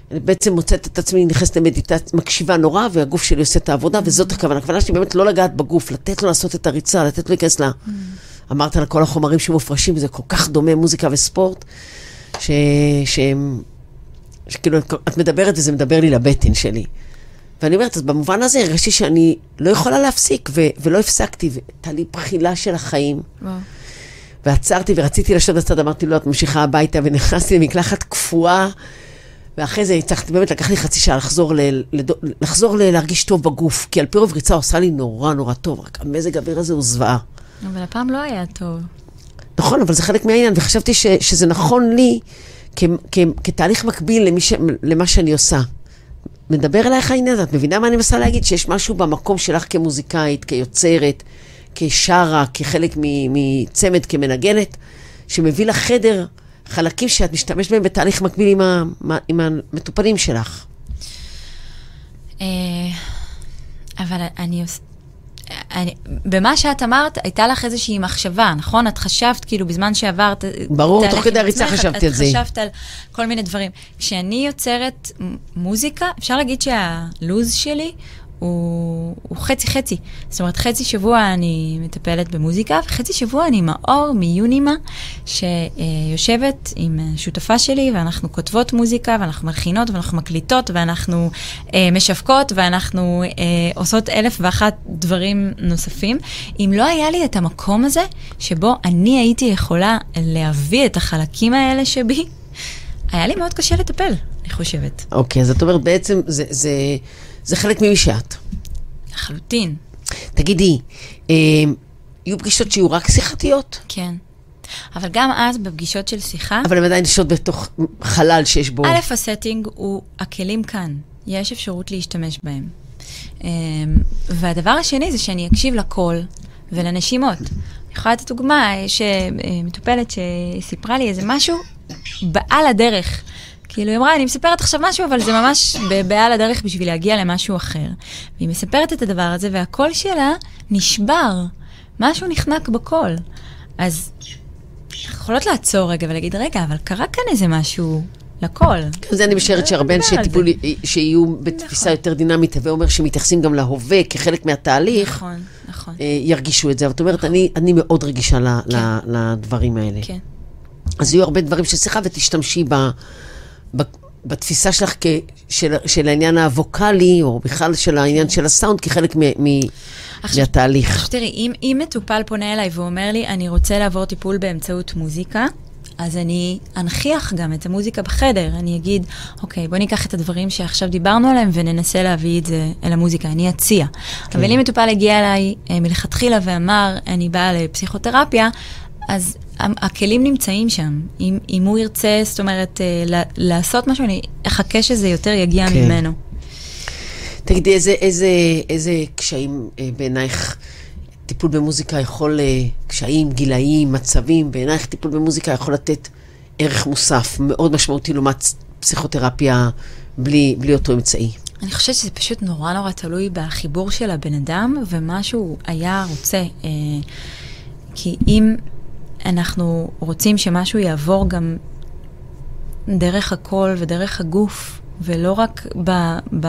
Mm. אני בעצם מוצאת את עצמי נכנסת למדיטציה, מקשיבה נורא, והגוף שלי עושה את העבודה, וזאת הכוונה. הכוונה שלי באמת לא לגעת בגוף, לתת לו לעשות את הריצה, לתת לו להיכנס ל... Mm. אמרת על כל החומרים שמופרשים, זה כל כך דומה מוזיקה וספורט, ש... שהם... שכאילו, את מדברת וזה מדבר לי לבטן שלי. ואני אומרת, אז במובן הזה הרגשתי שאני לא יכולה להפסיק, ו- ולא הפסקתי, והייתה לי בחילה של החיים. וואו. ועצרתי ורציתי לשבת בצד, אמרתי, לא, את ממשיכה הביתה, ונכנסתי למקלחת קפואה, ואחרי זה הצלחתי, באמת לקח לי חצי שעה לחזור, ל- לד- לחזור ל- להרגיש טוב בגוף, כי על פי רוב ריצה עושה לי נורא נורא טוב, רק המזג האוויר הזה הוא זוועה. אבל הפעם לא היה טוב. נכון, אבל זה חלק מהעניין, וחשבתי ש- שזה נכון לי כ- כ- כתהליך מקביל ש- למה שאני עושה. מדבר אלייך העניין הזה, את מבינה מה אני מנסה להגיד? שיש משהו במקום שלך כמוזיקאית, כיוצרת, כשרה, כחלק מצמד, כמנגנת, שמביא לחדר חלקים שאת משתמשת בהם בתהליך מקביל עם, ה, עם המטופלים שלך. אה, אבל אני, עושה... אני, במה שאת אמרת, הייתה לך איזושהי מחשבה, נכון? את חשבת, כאילו, בזמן שעברת... ברור, תוך כדי הריצה חשבתי על זה. את חשבת על כל מיני דברים. כשאני יוצרת מוזיקה, אפשר להגיד שהלוז שלי הוא, הוא חצי חצי. זאת אומרת, חצי שבוע אני מטפלת במוזיקה, וחצי שבוע אני מאור מיונימה, שיושבת עם שותפה שלי, ואנחנו כותבות מוזיקה, ואנחנו מלחינות, ואנחנו מקליטות, ואנחנו אה, משווקות, ואנחנו אה, עושות אלף ואחת דברים נוספים. אם לא היה לי את המקום הזה, שבו אני הייתי יכולה להביא את החלקים האלה שבי, היה לי מאוד קשה לטפל, אני חושבת. אוקיי, okay, אז את אומרת, בעצם זה... זה... זה חלק ממי שאת. לחלוטין. תגידי, אה, יהיו פגישות שיהיו רק שיחתיות? כן. אבל גם אז, בפגישות של שיחה... אבל הן עדיין נשות בתוך חלל שיש בו... א', ה setting הוא, הכלים כאן. יש אפשרות להשתמש בהם. אה, והדבר השני זה שאני אקשיב לקול ולנשימות. אני יכולה לתת דוגמה, יש אה, מטופלת שסיפרה לי איזה משהו בעל הדרך. כאילו, היא אמרה, אני מספרת עכשיו משהו, אבל זה ממש בעל הדרך בשביל להגיע למשהו אחר. והיא מספרת את הדבר הזה, והקול שלה נשבר. משהו נחנק בקול. אז יכולות לעצור רגע ולהגיד, רגע, אבל קרה כאן איזה משהו לקול. כן, זה אני משערת שהרבה אנשי טיפול שיהיו בתפיסה נכון. יותר דינמית, הווה אומר שמתייחסים גם להווה כחלק מהתהליך. נכון, נכון. אה, ירגישו את זה. אבל את אומרת, אני מאוד רגישה כן. לדברים האלה. כן. אז יהיו הרבה דברים של שיחה ותשתמשי ב... בתפיסה שלך כ, של, של העניין הווקאלי, או בכלל של העניין של הסאונד, כחלק מ, מ, עכשיו, מהתהליך. עכשיו תראי, אם, אם מטופל פונה אליי ואומר לי, אני רוצה לעבור טיפול באמצעות מוזיקה, אז אני אנכיח גם את המוזיקה בחדר. אני אגיד, אוקיי, בוא ניקח את הדברים שעכשיו דיברנו עליהם וננסה להביא את זה אל המוזיקה. אני אציע. כן. אבל אם מטופל הגיע אליי אה, מלכתחילה ואמר, אני באה לפסיכותרפיה, אז הכלים נמצאים שם. אם, אם הוא ירצה, זאת אומרת, אה, לעשות משהו, אני אחכה שזה יותר יגיע כן. ממנו. תגידי, איזה, איזה, איזה קשיים אה, בעינייך טיפול במוזיקה יכול, אה, קשיים, גילאים, מצבים, בעינייך טיפול במוזיקה יכול לתת ערך מוסף מאוד משמעותי לעומת פסיכותרפיה בלי, בלי אותו אמצעי? אני חושבת שזה פשוט נורא נורא תלוי בחיבור של הבן אדם ומה שהוא היה רוצה. אה, כי אם אנחנו רוצים שמשהו יעבור גם דרך הקול ודרך הגוף, ולא רק ב, ב,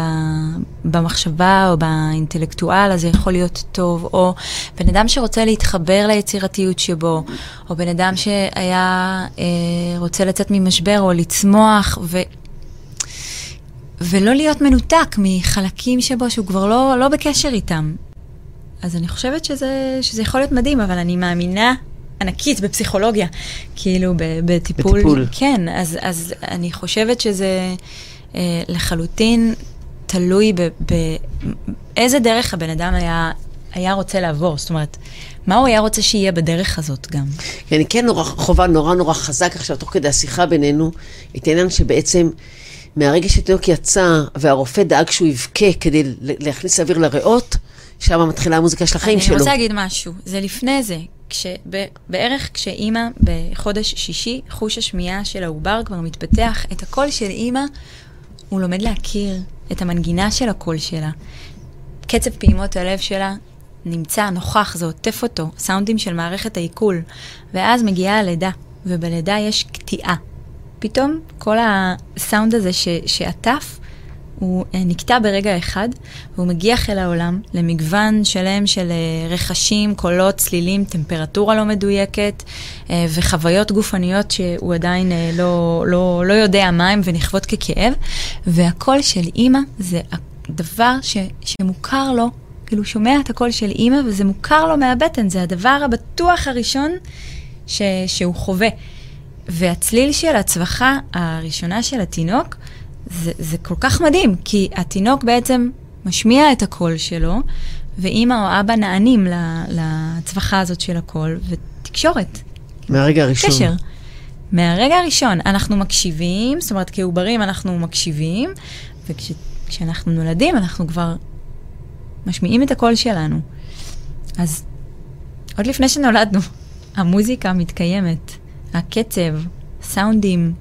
במחשבה או באינטלקטואל, אז זה יכול להיות טוב, או בן אדם שרוצה להתחבר ליצירתיות שבו, או בן אדם שהיה אה, רוצה לצאת ממשבר או לצמוח, ו... ולא להיות מנותק מחלקים שבו שהוא כבר לא, לא בקשר איתם. אז אני חושבת שזה, שזה יכול להיות מדהים, אבל אני מאמינה ענקית בפסיכולוגיה, כאילו בטיפול. בטיפול. כן, אז, אז אני חושבת שזה אה, לחלוטין תלוי באיזה דרך הבן אדם היה, היה רוצה לעבור. זאת אומרת, מה הוא היה רוצה שיהיה בדרך הזאת גם? אני כן נורא, חובה נורא נורא חזק עכשיו, תוך כדי השיחה בינינו, את העניין שבעצם... מהרגע שתינוק יצא והרופא דאג שהוא יבכה כדי להכניס אוויר לריאות, שם מתחילה המוזיקה של החיים אני שלו. אני רוצה להגיד משהו, זה לפני זה. כש, בערך כשאימא בחודש שישי, חוש השמיעה של העובר כבר מתפתח, את הקול של אימא, הוא לומד להכיר את המנגינה של הקול שלה. קצב פעימות הלב שלה נמצא, נוכח, זה עוטף אותו, סאונדים של מערכת העיכול. ואז מגיעה הלידה, ובלידה יש קטיעה. פתאום כל הסאונד הזה ש, שעטף, הוא אה, נקטע ברגע אחד, והוא מגיח אל העולם למגוון שלם של אה, רכשים, קולות, צלילים, טמפרטורה לא מדויקת, אה, וחוויות גופניות שהוא עדיין לא, לא, לא יודע מה הם ונכוות ככאב, והקול של אימא זה הדבר ש, שמוכר לו, כאילו שומע את הקול של אימא וזה מוכר לו מהבטן, זה הדבר הבטוח הראשון ש, שהוא חווה. והצליל של הצווחה הראשונה של התינוק, זה, זה כל כך מדהים, כי התינוק בעצם משמיע את הקול שלו, ואימא או אבא נענים לצווחה הזאת של הקול, ותקשורת. מהרגע הראשון. קשר. מהרגע הראשון אנחנו מקשיבים, זאת אומרת, כעוברים אנחנו מקשיבים, וכשאנחנו וכש, נולדים אנחנו כבר משמיעים את הקול שלנו. אז עוד לפני שנולדנו, המוזיקה מתקיימת, הקצב, סאונדים,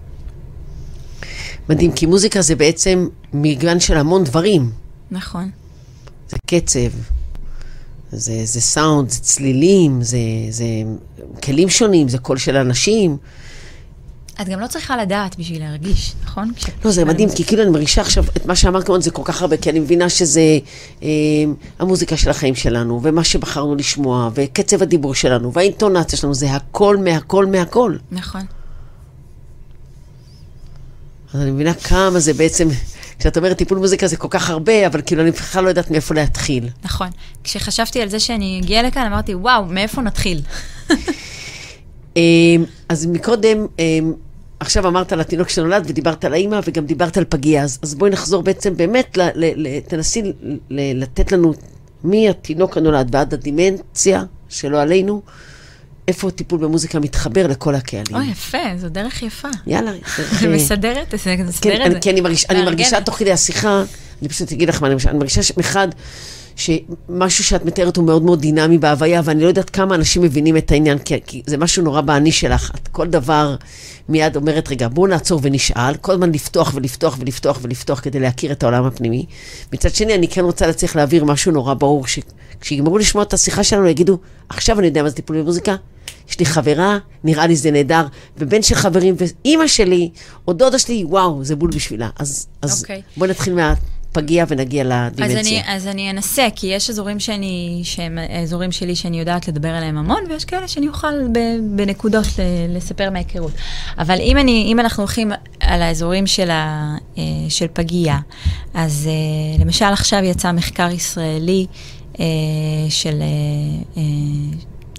מדהים, כי מוזיקה זה בעצם מגוון של המון דברים. נכון. זה קצב, זה, זה סאונד, זה צלילים, זה, זה כלים שונים, זה קול של אנשים. את גם לא צריכה לדעת בשביל להרגיש, נכון? לא, זה מדהים, כי כאילו אני מרגישה עכשיו את מה שאמרת כמובן זה כל כך הרבה, כי אני מבינה שזה אה, המוזיקה של החיים שלנו, ומה שבחרנו לשמוע, וקצב הדיבור שלנו, והאינטונציה שלנו, זה הכל מהכל מהכל. נכון. אז אני מבינה כמה זה בעצם, כשאת אומרת טיפול מוזיקה זה כל כך הרבה, אבל כאילו אני בכלל לא יודעת מאיפה להתחיל. נכון. כשחשבתי על זה שאני אגיע לכאן, אמרתי, וואו, מאיפה נתחיל? אמ, אז מקודם, אמ, עכשיו אמרת על התינוק שנולד ודיברת על האימא וגם דיברת על פגייה, אז, אז בואי נחזור בעצם באמת, ל, ל, ל, תנסי ל, לתת לנו מהתינוק הנולד ועד הדימנציה שלא עלינו. איפה טיפול במוזיקה מתחבר לכל הקהלים. אוי, יפה, זו דרך יפה. יאללה. דרך... מסדרת, זה מסדר כן, את זה. מרגיש, אני מרגישה תוך כדי השיחה, אני פשוט אגיד לך מה אני מרגישה, אני מרגישה שמחד, שמשהו שאת מתארת הוא מאוד מאוד דינמי בהוויה, ואני לא יודעת כמה אנשים מבינים את העניין, כי, כי זה משהו נורא באני שלך. את כל דבר מיד אומרת, רגע, בואו נעצור ונשאל, כל הזמן לפתוח ולפתוח ולפתוח ולפתוח כדי להכיר את העולם הפנימי. מצד שני, אני כן רוצה להצליח להעביר משהו נורא ברור, שכשיגמרו לשמוע את השיחה שלנו, יגידו, עכשיו אני יודע מה זה טיפול במוזיקה, יש לי חברה, נראה לי זה נהדר, ובן של חברים, ואימא שלי, או דודה שלי, וואו, זה בול בשבילה. אז, אז okay. אוקיי. בואי נתחיל מהפגיע ונגיע לדימנציה. אז אני, אז אני אנסה, כי יש אזורים שאני, שהם אזורים שלי שאני יודעת לדבר עליהם המון, ויש כאלה שאני אוכל ב, בנקודות לספר מההיכרות. אבל אם, אני, אם אנחנו הולכים על האזורים של, ה, אה, של פגייה, אז אה, למשל עכשיו יצא מחקר ישראלי אה, של...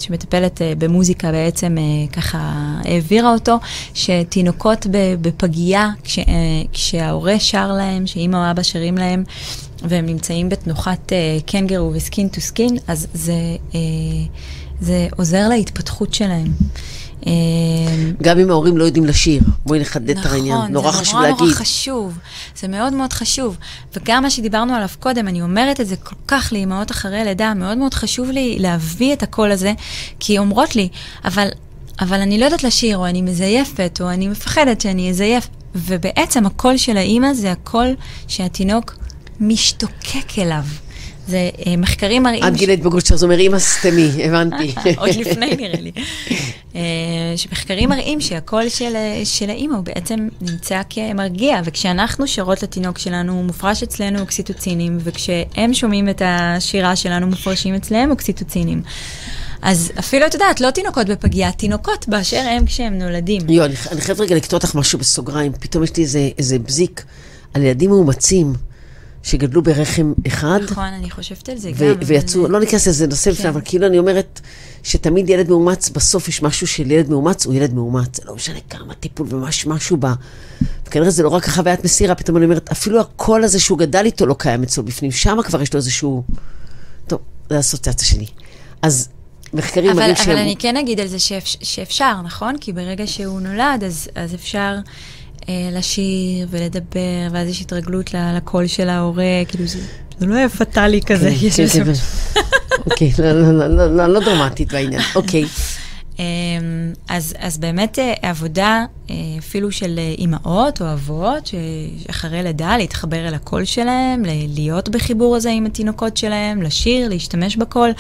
שמטפלת אה, במוזיקה בעצם אה, ככה העבירה אותו, שתינוקות בפגייה, כש, אה, כשההורה שר להם, שאימא או אבא שרים להם, והם נמצאים בתנוחת קנגרו ו skin to skin, אז זה, זה עוזר להתפתחות שלהם. גם אם ההורים לא יודעים לשיר, בואי נחדד את העניין, נכון, נורא חשוב להגיד. נכון, זה נורא נורא חשוב, זה מאוד מאוד חשוב. וגם מה שדיברנו עליו קודם, אני אומרת את זה כל כך לאימהות אחרי לידה, מאוד מאוד חשוב לי להביא את הקול הזה, כי אומרות לי, אבל, אבל אני לא יודעת לשיר, או אני מזייפת, או אני מפחדת שאני אזייף. ובעצם הקול של האימא זה הקול שהתינוק משתוקק אליו. זה אה, מחקרים מראים... עד גיל ההתבגרות שלך, זה אומר, אימא סתמי, הבנתי. עוד לפני נראה לי. אה, שמחקרים מראים שהקול של, של האימא הוא בעצם נמצא כמרגיע, וכשאנחנו שרות לתינוק שלנו, מופרש אצלנו אוקסיטוצינים, וכשהם שומעים את השירה שלנו, מופרשים אצלם אוקסיטוצינים. אז אפילו, את יודעת, לא תינוקות בפגייה, תינוקות באשר הם כשהם נולדים. יו, אני, אני חייבת רגע לקטוע אותך משהו בסוגריים, פתאום יש לי איזה, איזה בזיק על ילדים מאומצים. שגדלו ברחם אחד. נכון, אני חושבת על זה גם. ויצאו, אבל... לא ניכנס לזה נושא כן. אבל כאילו אני אומרת שתמיד ילד מאומץ, בסוף יש משהו של ילד מאומץ, הוא ילד מאומץ. זה לא משנה כמה טיפול ומש משהו בה. וכנראה זה לא רק החוויית מסירה, פתאום אני אומרת, אפילו הקול הזה שהוא גדל איתו לא קיים אצלו בפנים, שם כבר יש לו איזשהו... טוב, זו האסוציאציה שלי. אז מחקרים אבל, מראים אבל שהם... אני כן אגיד על זה שאפ, שאפשר, נכון? כי ברגע שהוא נולד, אז, אז אפשר לשיר ולדבר, ואז יש התרגלות לקול של ההורה, כאילו זה, זה לא יהיה פטאלי כזה. כן, כן, כן. אוקיי, לא- לא- לא- לא דרמטית בעניין. אוקיי. אמ, אז, אז באמת אה, עבודה אה, אפילו של אה, אימהות או אבות, שאחרי לידה להתחבר אל הקול שלהם, להיות בחיבור הזה עם התינוקות שלהם, לשיר, להשתמש בקול.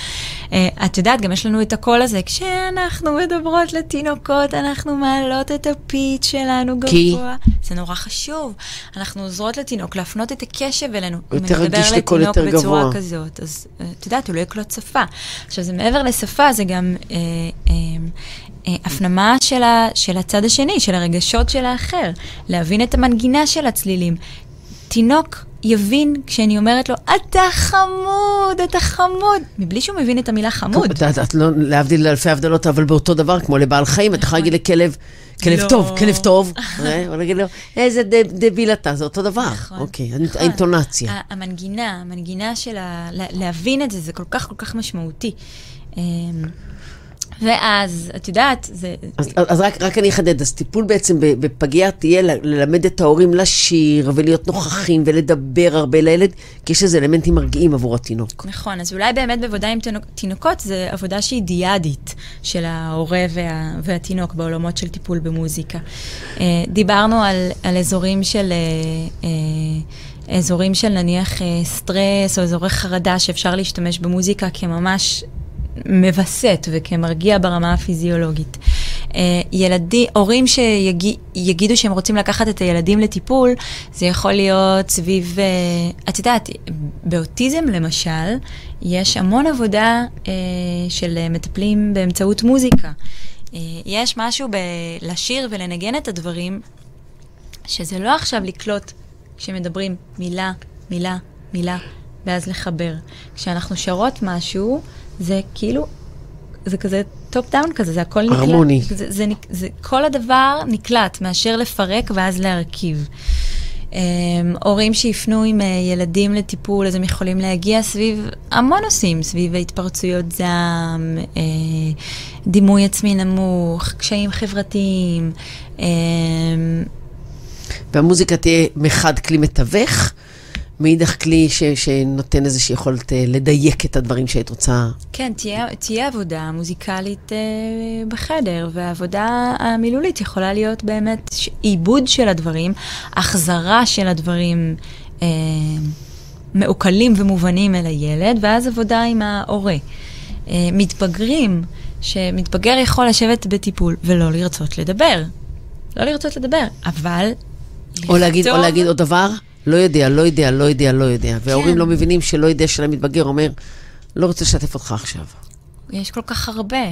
את יודעת, גם יש לנו את הקול הזה, כשאנחנו מדברות לתינוקות, אנחנו מעלות את הפיץ שלנו גבוה. כי? זה נורא חשוב. אנחנו עוזרות לתינוק להפנות את הקשב אלינו. הוא יותר רגיש לקול לתינוק יותר בצורה גבוה. כזאת, אז את יודעת, הוא לא יקלוט שפה. עכשיו, זה מעבר לשפה, זה גם אה, אה, הפנמה של, ה, של הצד השני, של הרגשות של האחר, להבין את המנגינה של הצלילים. תינוק יבין כשאני אומרת לו, אתה חמוד, אתה חמוד, מבלי שהוא מבין את המילה חמוד. את יודעת, את לא, להבדיל אלפי הבדלות, אבל באותו דבר, כמו לבעל חיים, את יכולה להגיד לכלב, כלב לא. טוב, כלב טוב, אה, או להגיד לו, איזה דב- דביל אתה, זה אותו דבר. נכון, אוקיי, נכון. האינטונציה. המנגינה, המנגינה של ה... להבין את זה, זה כל כך כל כך משמעותי. ואז, את יודעת, זה... אז, אז רק, רק אני אחדד, אז טיפול בעצם בפגייה תהיה ל- ללמד את ההורים לשיר ולהיות נוכחים ולדבר הרבה לילד, כי יש איזה אלמנטים מרגיעים עבור התינוק. נכון, אז אולי באמת בעבודה עם תינוק, תינוקות זה עבודה שהיא דיאדית של ההורה וה, והתינוק בעולמות של טיפול במוזיקה. אה, דיברנו על, על אזורים של... אה, אה, אזורים של נניח סטרס או אזורי חרדה שאפשר להשתמש במוזיקה כממש מווסת וכמרגיע ברמה הפיזיולוגית. אה, ילדי, הורים שיגידו שהם רוצים לקחת את הילדים לטיפול, זה יכול להיות סביב, אה, את יודעת, באוטיזם למשל, יש המון עבודה אה, של מטפלים באמצעות מוזיקה. יש משהו בלשיר ולנגן את הדברים, שזה לא עכשיו לקלוט כשמדברים מילה, מילה, מילה, ואז לחבר. כשאנחנו שרות משהו, זה כאילו, זה כזה top down כזה, זה הכל נקלט. הרמוני. זה, זה, נק- זה, כל הדבר נקלט, מאשר לפרק ואז להרכיב. Um, הורים שיפנו עם uh, ילדים לטיפול, אז הם יכולים להגיע סביב המון נושאים, סביב התפרצויות זעם, uh, דימוי עצמי נמוך, קשיים חברתיים. Um, והמוזיקה תהיה מחד כלי מתווך, מאידך כלי ש, שנותן איזושהי יכולת אה, לדייק את הדברים שהיית רוצה. כן, תהיה, תהיה עבודה מוזיקלית אה, בחדר, והעבודה המילולית יכולה להיות באמת ש- עיבוד של הדברים, החזרה של הדברים אה, מעוקלים ומובנים אל הילד, ואז עבודה עם ההורה. אה, מתבגרים, שמתבגר יכול לשבת בטיפול ולא לרצות לדבר. לא לרצות לדבר, אבל... או להגיד, או לכתוב- להגיד עוד דבר, לא יודע, לא יודע, לא יודע, לא יודע. וההורים כן. לא מבינים שלא יודע של המתבגר אומר, לא רוצה לשתף אותך עכשיו. יש כל כך הרבה.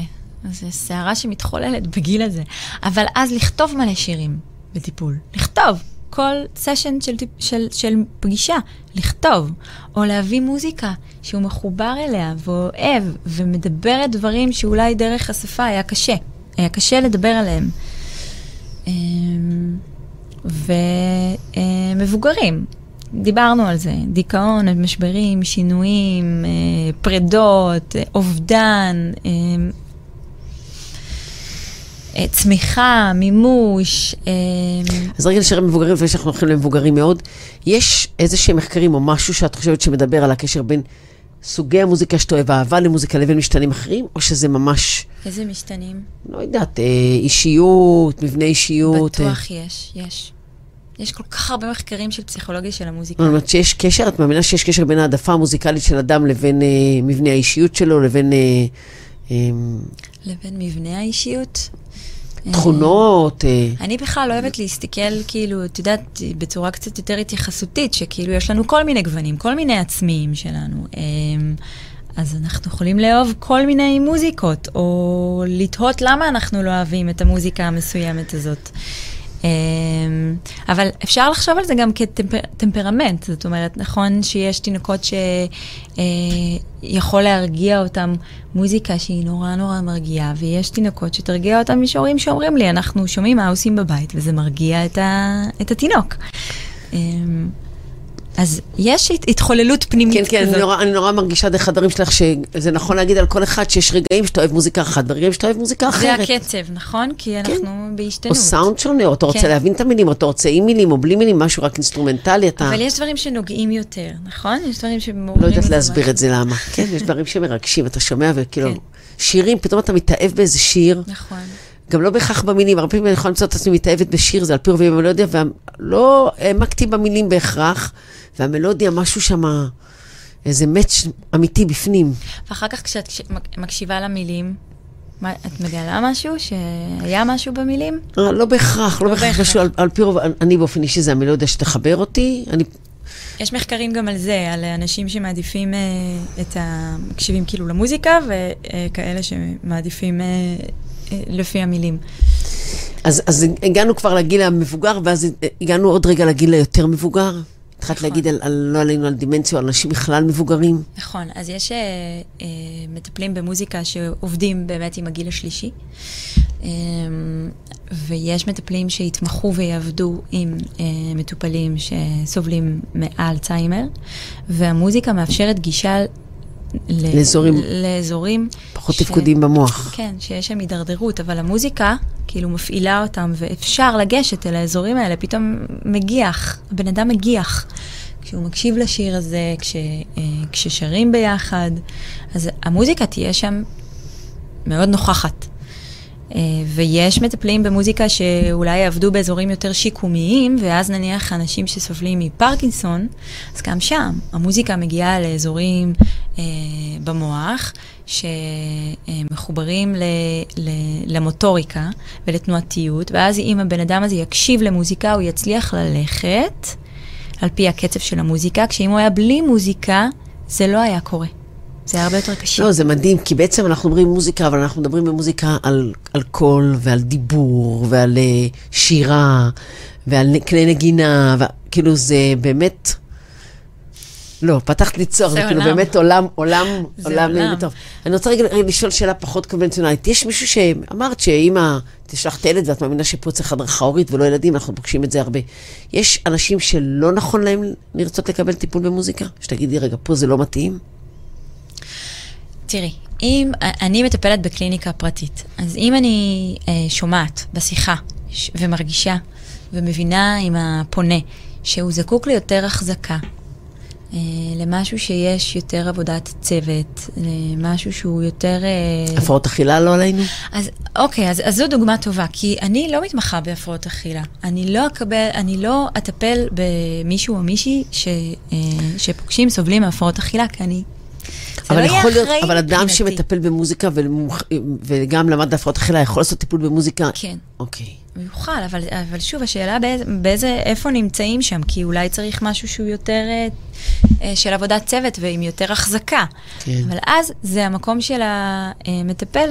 זו סערה שמתחוללת בגיל הזה. אבל אז לכתוב מלא שירים בטיפול. לכתוב. כל סשן של, של, של פגישה, לכתוב. או להביא מוזיקה שהוא מחובר אליה ואוהב ומדברת דברים שאולי דרך השפה היה קשה. היה קשה לדבר עליהם. ומבוגרים, דיברנו על זה, דיכאון, משברים, שינויים, אה, פרדות, אה, אובדן, אה, צמיחה, מימוש. אז רגע נשאר מבוגרים, לפני שאנחנו הולכים למבוגרים מאוד, יש איזה שהם מחקרים או משהו שאת חושבת שמדבר על הקשר בין סוגי המוזיקה שאתה אוהב, אהבה למוזיקה לבין משתנים אחרים, או שזה ממש, איזה משתנים? לא יודעת, אה, אישיות, מבנה אישיות. אה, בטוח יש, יש. יש כל כך הרבה מחקרים של פסיכולוגיה של המוזיקה. זאת אומרת שיש קשר, את מאמינה שיש קשר בין העדפה המוזיקלית של אדם לבין אה, מבנה האישיות שלו, לבין אה, אה, לבין מבנה האישיות. תכונות? אה, אני בכלל אוהבת להסתכל, כאילו, את יודעת, בצורה קצת יותר התייחסותית, שכאילו יש לנו כל מיני גוונים, כל מיני עצמיים שלנו. אמ, אז אנחנו יכולים לאהוב כל מיני מוזיקות, או לתהות למה אנחנו לא אוהבים את המוזיקה המסוימת הזאת. אמ, אבל אפשר לחשוב על זה גם כטמפרמנט, זאת אומרת, נכון שיש תינוקות שיכול להרגיע אותם מוזיקה שהיא נורא נורא מרגיעה, ויש תינוקות שתרגיע אותם מישורים שאומרים לי, אנחנו שומעים מה עושים בבית, וזה מרגיע את, ה, את התינוק. אז יש התחוללות פנימית כן, כזאת. כן, אני נורא, אני נורא מרגישה דרך הדברים שלך שזה נכון להגיד על כל אחד שיש רגעים שאתה אוהב מוזיקה אחת ורגעים שאתה אוהב מוזיקה אחרת. זה הקצב, נכון? כי אנחנו כן. בהשתנות. או סאונד שונה, או אתה רוצה כן. להבין את המילים, או אתה רוצה עם מילים, או בלי מילים, משהו רק אינסטרומנטלי, אתה... אבל יש דברים שנוגעים יותר, נכון? יש דברים שמעוררים לא יודעת להסביר. את זה למה. כן, יש דברים שמרגשים, אתה שומע וכאילו... כן. שירים, פתאום אתה מתאהב באיזה שיר, נכון. גם לא בהכרח במילים, הרבה פעמים אני יכולה למצוא את עצמי מתאהבת בשיר, זה על פי רוב המלודיה, ולא העמקתי במילים בהכרח, והמלודיה, משהו שם, איזה match אמיתי בפנים. ואחר כך כשאת כש- מק- מקשיבה למילים, מה, את מגלה משהו? שהיה משהו במילים? אה, לא בהכרח, לא בהכרח בהכרח. משהו, על, על פי רוב, אני באופן אישי זה המלודיה שתחבר אותי, אני, יש מחקרים גם על זה, על אנשים שמעדיפים אה, את ה... מקשיבים כאילו למוזיקה, וכאלה שמעדיפים אה, לפי המילים. אז, אז הגענו כבר לגיל המבוגר, ואז הגענו עוד רגע לגיל היותר מבוגר. התחלת נכון. להגיד על, על, לא עלינו על דימנציה, על אנשים בכלל מבוגרים. נכון, אז יש אה, אה, מטפלים במוזיקה שעובדים באמת עם הגיל השלישי, אה, ויש מטפלים שיתמחו ויעבדו עם אה, מטופלים שסובלים מאלצהיימר, והמוזיקה מאפשרת גישה ל- לאזורים- לאזורים פחות ש- תפקודים במוח. כן, שיש שם הידרדרות, אבל המוזיקה כאילו מפעילה אותם, ואפשר לגשת אל האזורים האלה, פתאום מגיח, הבן אדם מגיח. כשהוא מקשיב לשיר הזה, כש, אה, כששרים ביחד, אז המוזיקה תהיה שם מאוד נוכחת. אה, ויש מטפלים במוזיקה שאולי יעבדו באזורים יותר שיקומיים, ואז נניח אנשים שסובלים מפרקינסון, אז גם שם המוזיקה מגיעה לאזורים אה, במוח שמחוברים ל, ל, למוטוריקה ולתנועתיות, ואז אם הבן אדם הזה יקשיב למוזיקה, הוא יצליח ללכת על פי הקצב של המוזיקה, כשאם הוא היה בלי מוזיקה, זה לא היה קורה. זה היה הרבה יותר קשה. לא, זה מדהים, כי בעצם אנחנו מדברים מוזיקה, אבל אנחנו מדברים במוזיקה על, על קול ועל דיבור ועל uh, שירה ועל כלי נגינה, וכאילו זה באמת... לא, פתחת לי צוהר, זה כאילו עולם. באמת עולם, עולם, זה עולם עולם. מטורף. אני רוצה רגע רגע לשאול שאלה פחות קונבנציונלית. יש מישהו שאמרת שאמא תשלח את הילד ואת מאמינה שפה צריך הדרכה הורית ולא ילדים, אנחנו פוגשים את זה הרבה. יש אנשים שלא נכון להם לרצות לקבל טיפול במוזיקה? שתגידי, רגע, פה זה לא מתאים? תראי, אם אני מטפלת בקליניקה פרטית, אז אם אני אה, שומעת בשיחה ש- ומרגישה ומבינה עם הפונה שהוא זקוק ליותר החזקה, אה, למשהו שיש יותר עבודת צוות, למשהו שהוא יותר... אה, הפרעות אכילה לא עלינו? אז אוקיי, אז, אז זו דוגמה טובה, כי אני לא מתמחה בהפרעות אכילה. אני לא אקבל, אני לא אטפל במישהו או מישהי ש, אה, שפוגשים, סובלים מהפרעות אכילה, כי אני... אבל לא יכול להיות, אבל אדם. שמטפל במוזיקה וגם למד בהפרעות אכילה, יכול לעשות טיפול במוזיקה? כן. אוקיי. הוא יוכל, אבל, אבל שוב, השאלה באיזה, באיזה, איפה נמצאים שם, כי אולי צריך משהו שהוא יותר אה, אה, של עבודת צוות ועם יותר החזקה. כן. אבל אז זה המקום של המטפל,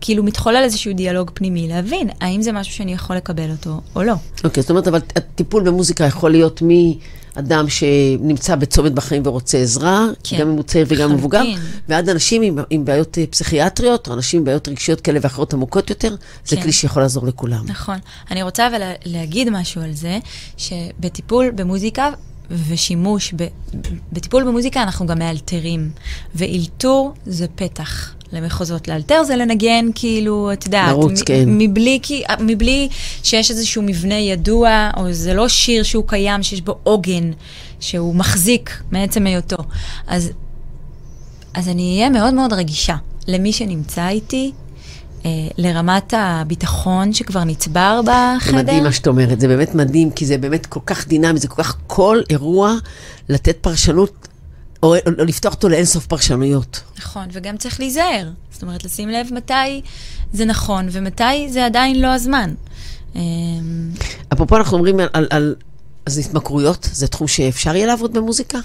כאילו מתחולל איזשהו דיאלוג פנימי, להבין האם זה משהו שאני יכול לקבל אותו או לא. אוקיי, זאת אומרת, אבל הטיפול במוזיקה יכול להיות מאדם שנמצא בצומת בחיים ורוצה עזרה, כן, גם אם הוא צעיר וגם מבוגר. ועד אנשים עם, עם בעיות אה, פסיכיאטריות, או אנשים עם בעיות רגשיות כאלה ואחרות עמוקות יותר, זה כן. כלי שיכול לעזור לכולם. נכון. אני רוצה אבל לה- להגיד משהו על זה, שבטיפול במוזיקה ושימוש, ב, בטיפול במוזיקה אנחנו גם מאלתרים, ואילתור זה פתח. למחוזות לאלתר זה לנגן, כאילו, את יודעת, לרוץ, כן. מבלי, כי- מבלי שיש איזשהו מבנה ידוע, או זה לא שיר שהוא קיים, שיש בו עוגן, שהוא מחזיק מעצם היותו. אז, אז אני אהיה מאוד מאוד רגישה למי שנמצא איתי, אה, לרמת הביטחון שכבר נצבר בחדר. מדהים מה שאת אומרת, זה באמת מדהים, כי זה באמת כל כך דינמי, זה כל כך כל אירוע לתת פרשנות, או, או, או לפתוח אותו לאינסוף פרשנויות. נכון, וגם צריך להיזהר. זאת אומרת, לשים לב מתי זה נכון ומתי זה עדיין לא הזמן. אמ, אפרופו, אנחנו אומרים על, על, על אז התמכרויות, זה תחום שאפשר יהיה לעבוד במוזיקה?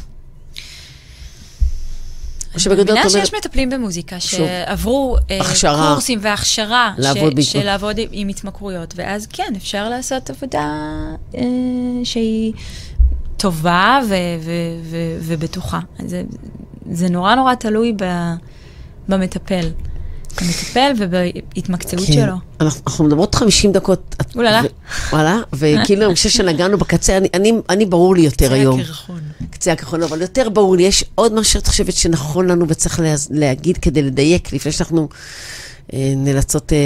אני את אומרת, שיש מטפלים במוזיקה שעברו אה, הכשרה. קורסים והכשרה לעבוד ש- בהתמכ- של לעבוד עם התמכרויות, ואז כן, אפשר לעשות עבודה אה, שהיא טובה ו- ו- ו- ובטוחה. אז זה, זה נורא נורא תלוי ב- במטפל. במטפל ובהתמקצעות כן. שלו. אנחנו, אנחנו מדברות 50 דקות. אוללה. ו- וואלה, וכאילו אני חושבת שנגענו בקצה, אני, אני, אני ברור לי יותר היום. קצה הקרחון, אבל יותר ברור לי, יש עוד משהו שאת חושבת שנכון לנו וצריך לה, להגיד כדי לדייק, לפני שאנחנו אה, נאלצות אה,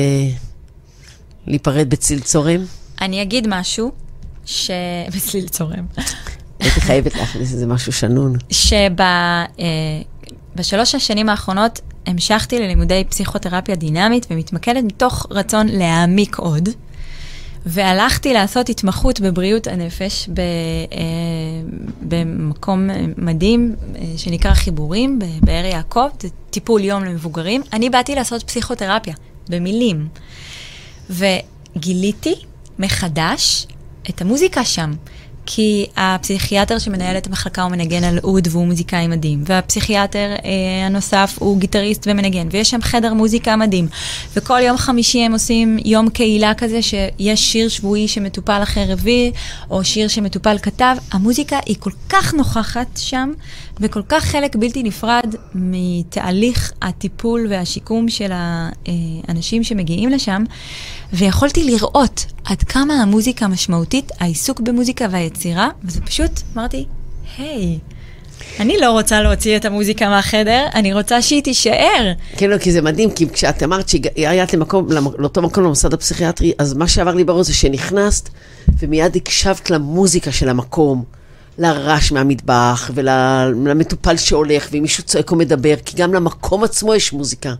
להיפרד בצליל צורם? אני אגיד משהו, ש... בצליל צורם. הייתי חייבת להכניס איזה משהו שנון. שבשלוש השנים האחרונות המשכתי ללימודי פסיכותרפיה דינמית ומתמקדת מתוך רצון להעמיק עוד. והלכתי לעשות התמחות בבריאות הנפש ב, אה, במקום מדהים אה, שנקרא חיבורים ב- באר יעקב, זה טיפול יום למבוגרים. אני באתי לעשות פסיכותרפיה, במילים. וגיליתי מחדש את המוזיקה שם. כי הפסיכיאטר שמנהל את המחלקה הוא מנגן על אוד והוא מוזיקאי מדהים, והפסיכיאטר אה, הנוסף הוא גיטריסט ומנגן, ויש שם חדר מוזיקה מדהים. וכל יום חמישי הם עושים יום קהילה כזה, שיש שיר שבועי שמטופל אחר הביא, או שיר שמטופל כתב. המוזיקה היא כל כך נוכחת שם, וכל כך חלק בלתי נפרד מתהליך הטיפול והשיקום של האנשים שמגיעים לשם, ויכולתי לראות עד כמה המוזיקה משמעותית, העיסוק במוזיקה והיצירה, וזה פשוט, אמרתי, היי, אני לא רוצה להוציא את המוזיקה מהחדר, אני רוצה שהיא תישאר. כן, לא, כי זה מדהים, כי כשאת אמרת שהגעת למקום, למ- לאותו מקום, למוסד הפסיכיאטרי, אז מה שעבר לי בראש זה שנכנסת, ומיד הקשבת למוזיקה של המקום, לרעש מהמטבח, ולמטופל שהולך, ואם מישהו צועק או מדבר, כי גם למקום עצמו יש מוזיקה.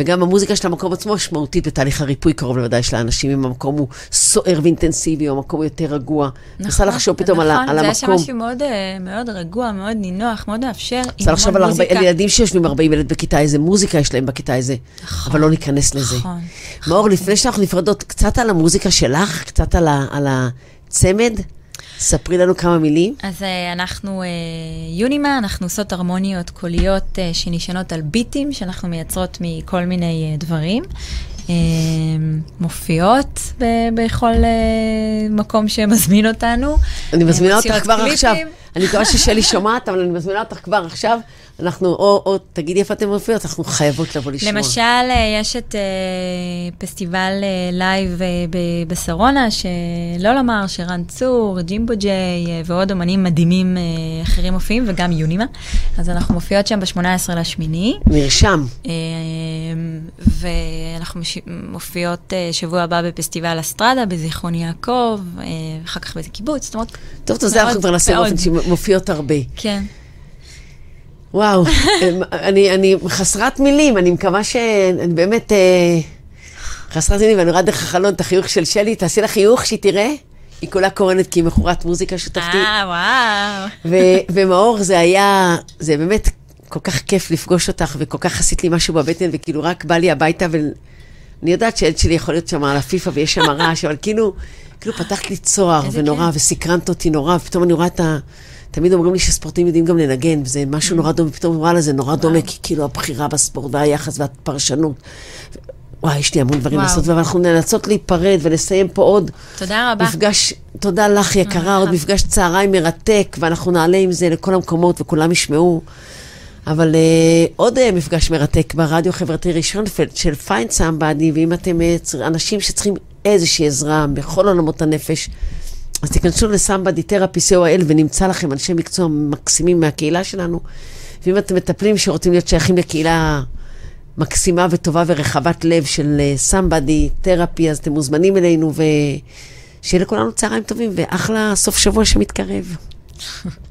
וגם המוזיקה של המקום עצמו משמעותית בתהליך הריפוי קרוב לוודאי של האנשים, אם המקום הוא סוער ואינטנסיבי, או המקום הוא יותר רגוע. מנסה לחשוב פתאום על, נכון, על זה המקום. יש שם משהו מאוד, אה, מאוד רגוע, מאוד נינוח, מאוד מאפשר, רוצה לחשוב על, הרבה. על ילדים שיושבים 40 ילד בכיתה, איזה מוזיקה יש להם בכיתה, איזה... נכון, אבל לא ניכנס לזה. נכון. מאור, לפני שאנחנו נפרדות, קצת על המוזיקה שלך, קצת על, ה, על הצמד. ספרי לנו כמה מילים. אז uh, אנחנו uh, יונימה, אנחנו עושות הרמוניות קוליות uh, שנשענות על ביטים, שאנחנו מייצרות מכל מיני uh, דברים. Uh, מופיעות בכל uh, מקום שמזמין אותנו. אני מזמינה אותך כבר. עכשיו. אני מקווה ששלי שומעת, אבל אני מזמינה אותך כבר עכשיו. אנחנו, או, או תגידי איפה אתן מופיעות, אנחנו חייבות לבוא לשמוע. למשל, אה, יש את אה, פסטיבל אה, live אה, בשרונה, שלא לומר שרן צור, ג'ימבו ג'יי אה, ועוד אומנים מדהימים אה, אחרים מופיעים, וגם יונימה. אז אנחנו מופיעות שם ב-18 לשמיני. נרשם. אה, ואנחנו מש... מופיעות אה, שבוע הבא בפסטיבל אסטרדה בזיכרון יעקב, אה, אחר כך באיזה קיבוץ, זאת אומרת, טוב, טוב, זה אנחנו כבר נעשה. באופן שמופיעות הרבה. כן. וואו, אני, אני חסרת מילים, אני מקווה ש... אני באמת אה, חסרת מילים, ואני רואה דרך החלון את החיוך של שלי, תעשי לה חיוך שהיא תראה. היא כולה קורנת כי היא מכורת מוזיקה שותפתי. אה, וואו. ו- ומאור, זה היה, זה באמת כל כך כיף לפגוש אותך, וכל כך עשית לי משהו בבטן, וכאילו רק בא לי הביתה, ואני יודעת שהילד שלי יכול להיות שם על הפיפ"א ויש שם רעש, אבל כאילו, כאילו פתחת לי צוהר, ונורא, כיף. וסקרנת אותי נורא, ופתאום אני רואה את ה... תמיד אומרים לי שספורטאים יודעים גם לנגן, וזה משהו נורא דומה, פתאום וואלה, זה נורא דומה, כי כאילו הבחירה בספורט והיחס והפרשנות. וואי, יש לי המון דברים וואו. לעשות, ואנחנו נאלצות להיפרד ולסיים פה עוד תודה רבה. מפגש, תודה לך יקרה, עוד מפגש צהריים מרתק, ואנחנו נעלה עם זה לכל המקומות וכולם ישמעו. אבל uh, עוד uh, מפגש מרתק ברדיו חברתי ראשון של- פיין סמבדי, ואם אתם uh, אנשים שצריכים איזושהי עזרה בכל עולמות הנפש, אז תיכנסו לסמבדי תרפי co.il ונמצא לכם אנשי מקצוע מקסימים מהקהילה שלנו. ואם אתם מטפלים שרוצים להיות שייכים לקהילה מקסימה וטובה ורחבת לב של סמבדי תרפי, אז אתם מוזמנים אלינו, ושיהיה לכולנו צהריים טובים ואחלה סוף שבוע שמתקרב.